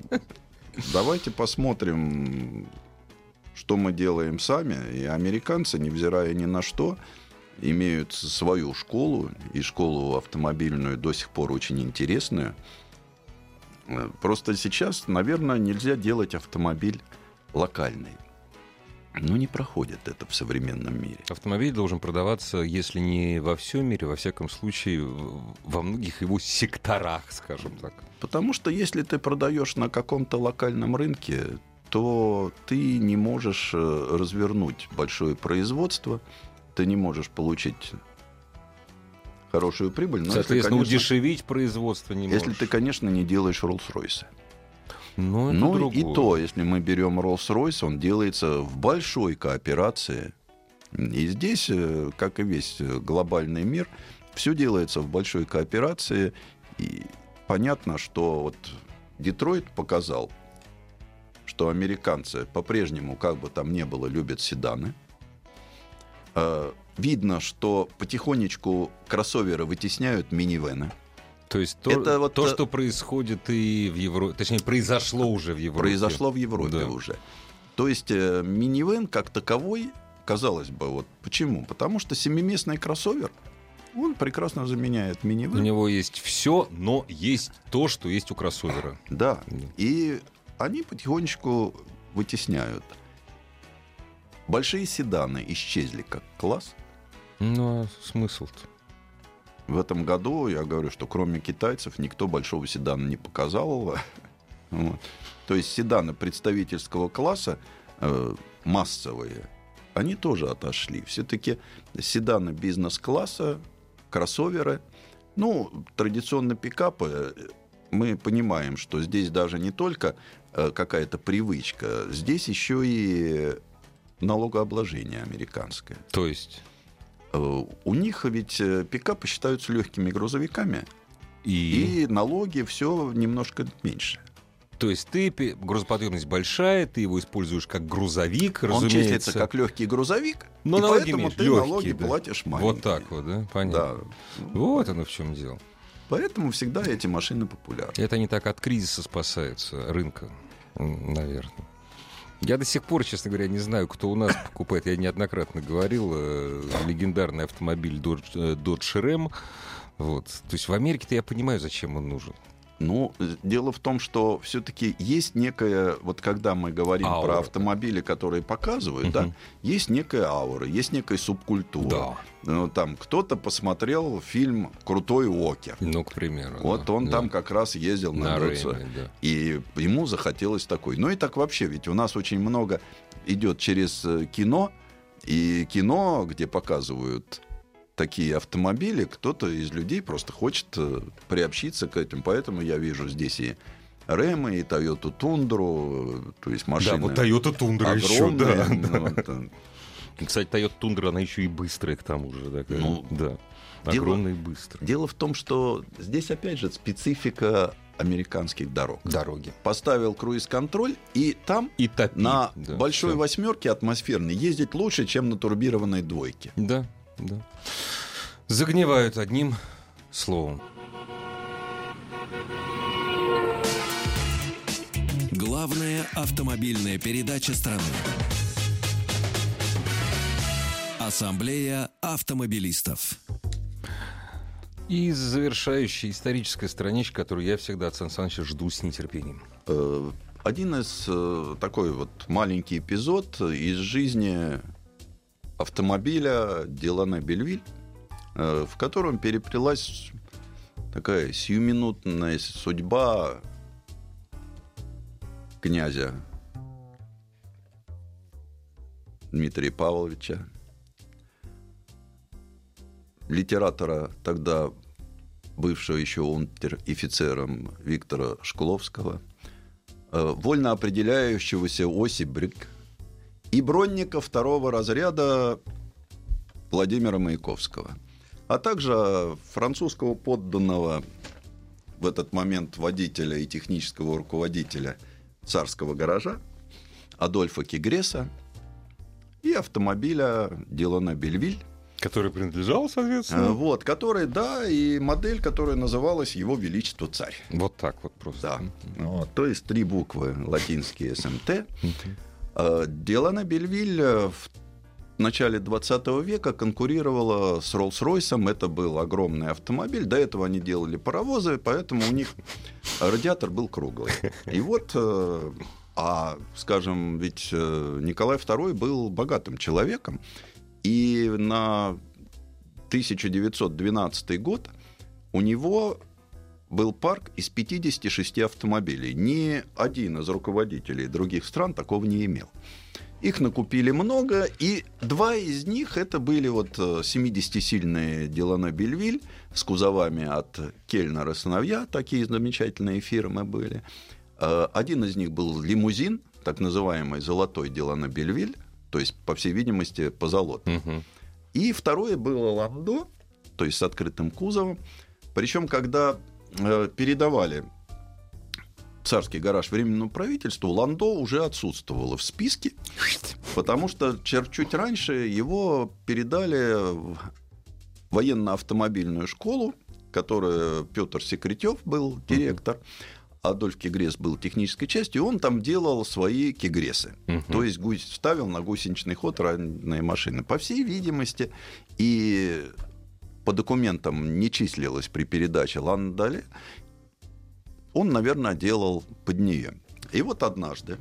S3: давайте посмотрим, что мы делаем сами. И американцы, невзирая ни на что, имеют свою школу, и школу автомобильную до сих пор очень интересную. Э, Просто сейчас, наверное, нельзя делать автомобиль локальный. Ну, не проходит это в современном мире.
S2: Автомобиль должен продаваться, если не во всем мире, во всяком случае, во многих его секторах, скажем так.
S3: Потому что если ты продаешь на каком-то локальном рынке, то ты не можешь э, развернуть большое производство, ты не можешь получить хорошую прибыль. Но если,
S2: Соответственно,
S3: конечно,
S2: удешевить производство не
S3: если
S2: можешь.
S3: ты, конечно, не делаешь Rolls-Royce.
S2: Ну,
S3: Ну и то, если мы берем Rolls-Royce, он делается в большой кооперации. И здесь, э, как и весь э, глобальный мир, все делается в большой кооперации. И понятно, что вот Детройт показал, что американцы по-прежнему, как бы там ни было, любят седаны. Э, Видно, что потихонечку кроссоверы вытесняют минивены.
S2: То есть то,
S3: Это вот,
S2: то
S3: э,
S2: что происходит и в Европе, точнее, произошло уже в Европе.
S3: произошло в Европе
S2: Да.
S3: уже. То есть э, минивэн как таковой, казалось бы, вот почему? Потому что семиместный кроссовер, он прекрасно заменяет
S2: У
S3: минивэн.
S2: него есть все, но есть то, что есть у кроссовера.
S3: Да. И они потихонечку вытесняют. Большие седаны исчезли как класс.
S2: Ну, а смысл-то?
S3: В этом году, я говорю, что кроме китайцев никто большого седана не показал. Вот. То есть седаны представительского класса, э, массовые, они тоже отошли. Все-таки седаны бизнес-класса, кроссоверы, ну, традиционно пикапы, э, мы понимаем, что здесь даже не только э, какая-то привычка, здесь еще и налогообложение американское.
S2: То есть
S3: Э, У них ведь э, пикапы считаются легкими грузовиками,
S2: и...
S3: и налоги все немножко меньше.
S2: То есть ты, грузоподъемность большая, ты его используешь как грузовик,
S3: Он
S2: разумеется.
S3: числится как легкий грузовик,
S2: Но
S3: и
S2: налоги
S3: поэтому
S2: меньше,
S3: ты
S2: лёгкие,
S3: налоги
S2: да.
S3: платишь маленькие.
S2: Вот так вот, да? Понятно.
S3: Да.
S2: Вот оно в чем дело.
S3: Поэтому всегда эти машины популярны.
S2: Это они так от кризиса спасаются, рынка, наверное. Я до сих пор, честно говоря, не знаю, кто у нас покупает. Я неоднократно говорил, э, легендарный автомобиль Dodge, э, Dodge Ram. Вот. То есть в Америке-то я понимаю, зачем он нужен.
S3: Ну, дело в том, что все-таки есть некая, вот когда мы говорим
S2: Аура.
S3: про автомобили, которые показывают, да,
S2: Мгм.
S3: есть некая аура, есть некая субкультура. Ну, там кто-то посмотрел фильм «Крутой Уокер».
S2: Ну, к примеру.
S3: Вот
S2: да,
S3: он
S2: да.
S3: там как раз ездил на,
S2: на. Рэме, да.
S3: И ему захотелось такой. Ну и так вообще, ведь у нас очень много идет через э, кино, и кино, где показывают такие автомобили, кто-то из людей просто хочет э, приобщиться к этим. Поэтому я вижу здесь и Рэмы, и Тойоту Тундру, э, то есть машины
S2: Да, вот Toyota Tundra еще, да.
S3: ну,
S2: Кстати, Toyota Tundra, она еще и быстрая к тому же. такая.
S3: Ну,
S2: да.
S3: дело-
S2: Огромная и быстрая.
S3: Дело в том, что здесь опять же специфика американских дорог.
S2: Дороги.
S3: Поставил круиз-контроль, и там
S2: И топи.
S3: на
S2: Да,
S3: большой
S2: всё.
S3: восьмерке атмосферной ездить лучше, чем на турбированной двойке.
S2: Да, да. Загнивают одним словом.
S1: Главная автомобильная передача страны. Ассамблея автомобилистов.
S2: И завершающая историческая страничка, которую я всегда от Сан Саныча жду с нетерпением.
S3: Э, Один из э, такой вот маленький эпизод из жизни автомобиля Дилана Бельвиль, э, в котором переплелась такая сиюминутная судьба князя Дмитрия Павловича, литератора тогда бывшего еще унтер-офицером Виктора Шкловского, э, вольно определяющегося Оси Брик и бронника второго разряда Владимира Маяковского, а также французского подданного в этот момент водителя и технического руководителя царского гаража Адольфа Кигреса и автомобиля Дилана Бельвиль,
S2: Который принадлежал,
S3: э,
S2: соответственно.
S3: вот, который, да, и модель, которая называлась Его Величество Царь.
S2: Вот так вот просто.
S3: Да. Вот, то есть три буквы латинские СМТ. Э, Делана Бельвиль в начале 20 века конкурировала с Роллс-Ройсом. Это был огромный автомобиль. До этого они делали паровозы, поэтому у них радиатор был круглый. И вот, э, а, скажем, ведь э, Николай II был богатым человеком. И на 1912 год у него был парк из 56 автомобилей. Ни один из руководителей других стран такого не имел. Их накупили много, и два из них это были вот э, 70-сильные Делано Бельвиль с кузовами от Кельнер и сыновья, такие замечательные фирмы были. Э, Один из них был лимузин, так называемый золотой Делано Бельвиль, то есть, по всей видимости, позолотный.
S2: Мгм.
S3: И второе было ландо, то есть с открытым кузовом. Причем, когда э, передавали царский гараж временному правительству, ландо уже отсутствовало в списке, потому что чуть раньше его передали в военно-автомобильную школу, которую Петр Секретев был директор. Адольф Кигрес был технической частью, и он там делал свои кигресы.
S2: Мгм.
S3: То есть гусь ставил на гусеничный ход разные машины. По всей видимости, и по документам не числилось при передаче Ландале, он, наверное, делал под нее. И вот однажды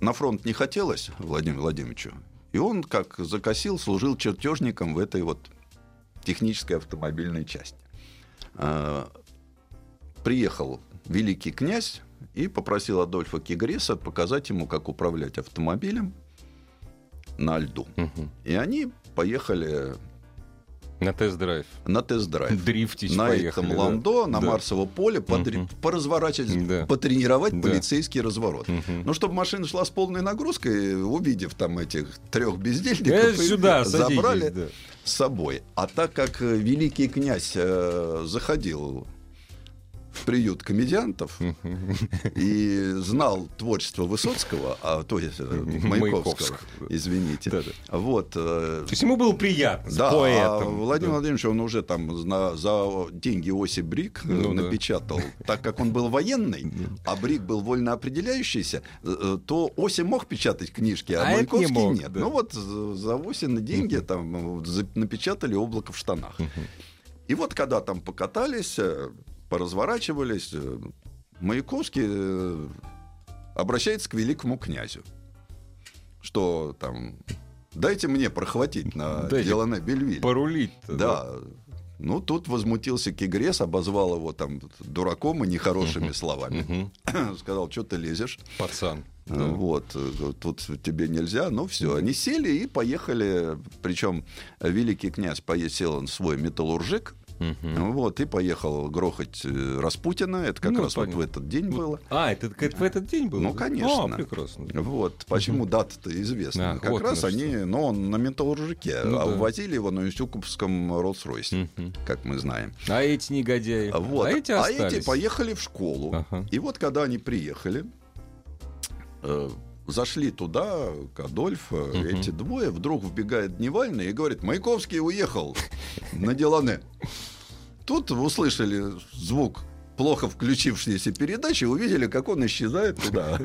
S3: на фронт не хотелось Владимиру Владимировичу, и он, как закосил, служил чертежником в этой вот технической автомобильной части. А, Приехал великий князь и попросил Адольфа Кигреса показать ему, как управлять автомобилем на льду.
S2: Мгм.
S3: И они поехали
S2: На тест-драйв.
S3: на тест-драйв.
S2: Дрифтить
S3: на
S2: поехали.
S3: этом
S2: да.
S3: ландо, на
S2: Да.
S3: Марсово поле, подри-
S2: Мгм.
S3: поразворачивать,
S2: Да.
S3: потренировать
S2: Да.
S3: полицейский разворот.
S2: Мгм.
S3: Ну, чтобы машина шла с полной нагрузкой, увидев там этих трех бездельников, их
S2: сюда, садитесь,
S3: забрали
S2: да.
S3: с собой. А так как э, великий князь э, заходил приют комедиантов и знал творчество Высоцкого, а то есть э, Маяковского,
S2: да.
S3: извините. Вот. э,
S2: То есть ему было приятно
S3: да, а. Владимир
S2: Да.
S3: Владимирович, он уже там на- за деньги Оси Брик э,
S2: Ну да.
S3: напечатал. Так как он был военный, а Брик был вольно определяющийся, то Оси мог печатать книжки, а,
S2: А не
S3: Маяковский
S2: мог,
S3: нет.
S2: да.
S3: Ну вот за Осины деньги там напечатали облако в штанах. И вот когда там покатались, поразворачивались, э, Маяковский э, обращается к великому князю, что там дайте мне прохватить на
S2: Дайте
S3: Делане Бельвиль.
S2: Порулить-то.
S3: Да. Ну, тут возмутился Кигрес, обозвал его там дураком и нехорошими словами.
S2: Мгм.
S3: Сказал, что ты лезешь.
S2: Пацан.
S3: Э,
S2: Да.
S3: Вот, тут тебе нельзя. Ну, все. Они сели и поехали. Причем великий князь поесел на свой металлуржик,
S2: Мгм.
S3: Вот, и поехал грохать э, Распутина. Это как
S2: Ну,
S3: раз вот
S2: понятно.
S3: в этот день было.
S2: А, это, это в этот день был?
S3: Ну, конечно.
S2: А, прекрасно.
S3: Вот, почему дата-то известна.
S2: А,
S3: как
S2: вот
S3: раз они, ну, он на металлуржике,
S2: Ну
S3: а
S2: да.
S3: увозили его на Юсюковском Роллс-Ройсе,
S2: Мгм.
S3: как мы знаем.
S2: А эти негодяи?
S3: Вот.
S2: А эти остались?
S3: поехали в школу.
S2: Ага.
S3: И вот когда они приехали, э, зашли туда, к Адольфу,
S2: Мгм.
S3: эти двое, вдруг вбегает Дневальный и говорит, Маяковский уехал на Делане. Тут услышали звук плохо включившейся передачи, увидели, как он исчезает туда.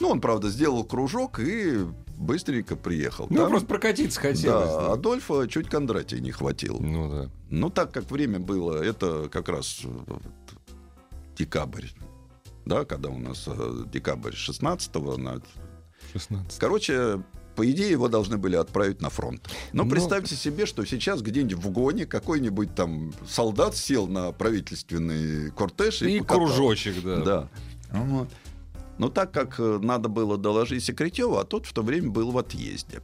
S3: Ну, он, правда, сделал кружок и быстренько приехал.
S2: Ну,
S3: Там,
S2: просто прокатиться хотелось.
S3: да,
S2: да.
S3: Адольфа чуть Кондратия не хватило.
S2: Ну да.
S3: Ну, так как время было, это как раз декабрь, да, когда у нас э, декабрь 16-го. на-
S2: 16.
S3: Короче, по идее, его должны были отправить на фронт. Но
S2: Ну.
S3: представьте себе, что сейчас где-нибудь в гоне какой-нибудь там солдат сел на правительственный кортеж и,
S2: И
S3: покатал.
S2: кружочек, да.
S3: Да. Вот. Но так как э, надо было доложить Секретеву, а тот в то время был в отъезде.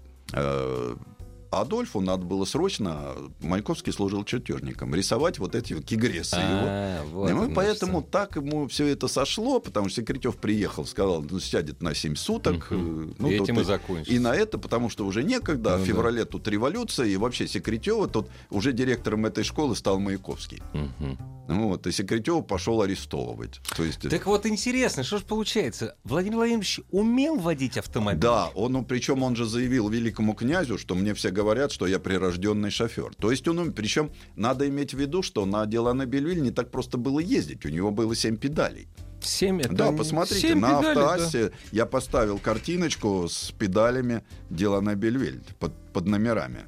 S3: Адольфу надо было срочно, Маяковский служил чертежником, рисовать вот эти вот кигресы его.
S2: А, вот
S3: Ну, и
S2: оно
S3: поэтому
S2: что.
S3: так ему все это сошло, потому что Секретев приехал, сказал, ну, сядет на 7 суток. Э, ну,
S2: И этим и закончится.
S3: И на это, потому что уже некогда,
S2: Ну
S3: в
S2: да.
S3: феврале тут революция, и вообще Секретева, тут уже директором этой школы стал Маяковский.
S2: Мгм.
S3: Вот, и Секретева пошел арестовывать. То есть,
S2: Так вот, интересно, что же получается? Владимир Владимирович умел водить автомобиль?
S3: Да, он, ну, причем он же заявил великому князю, что мне все говорят, что я прирожденный шофер. То есть он, причем надо иметь в виду, что на Делана Бельвиль не так просто было ездить. У него было семь педалей.
S2: Семь, это
S3: да, посмотрите,
S2: семь
S3: на
S2: педалей, да.
S3: автоассе я поставил картиночку с педалями Делана Бельвиль под, под номерами.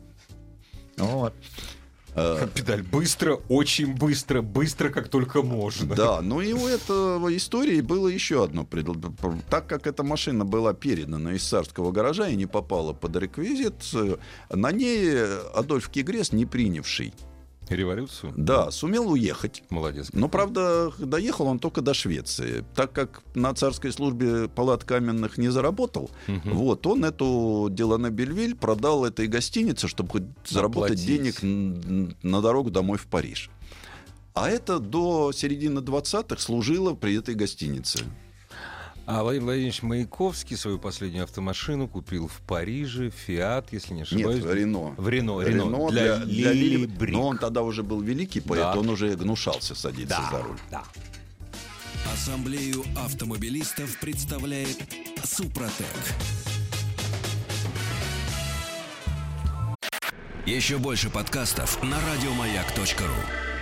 S3: Вот. Э,
S2: Педаль быстро, очень быстро, быстро, как только можно.
S3: Да, ну и у этого истории было еще одно. Так как эта машина была передана из царского гаража и не попала под реквизит, э, на ней Адольф Кигрес, не принявший,
S2: Революцию?
S3: да, сумел уехать.
S2: Молодец.
S3: Но, правда, доехал он только до Швеции. Так как на царской службе палат каменных не заработал,
S2: Мгм.
S3: вот, он эту Делана Бельвиль продал этой гостинице, чтобы хоть заработать
S2: Оплатить.
S3: денег на дорогу домой в Париж. А это до середины 20-х служило при этой гостинице.
S2: А Владимир Владимирович Маяковский свою последнюю автомашину купил в Париже, Фиат, если не
S3: Нет,
S2: ошибаюсь.
S3: Рено.
S2: В Рено, Рено,
S3: Рено
S2: для,
S3: для
S2: Лили
S3: Лили-
S2: Брик.
S3: Но он тогда уже был великий поэт,
S2: Да.
S3: он уже гнушался садиться
S2: да,
S3: за руль.
S2: да.
S1: Ассамблею автомобилистов представляет Супротек. Еще больше подкастов на радиомаяк.ру.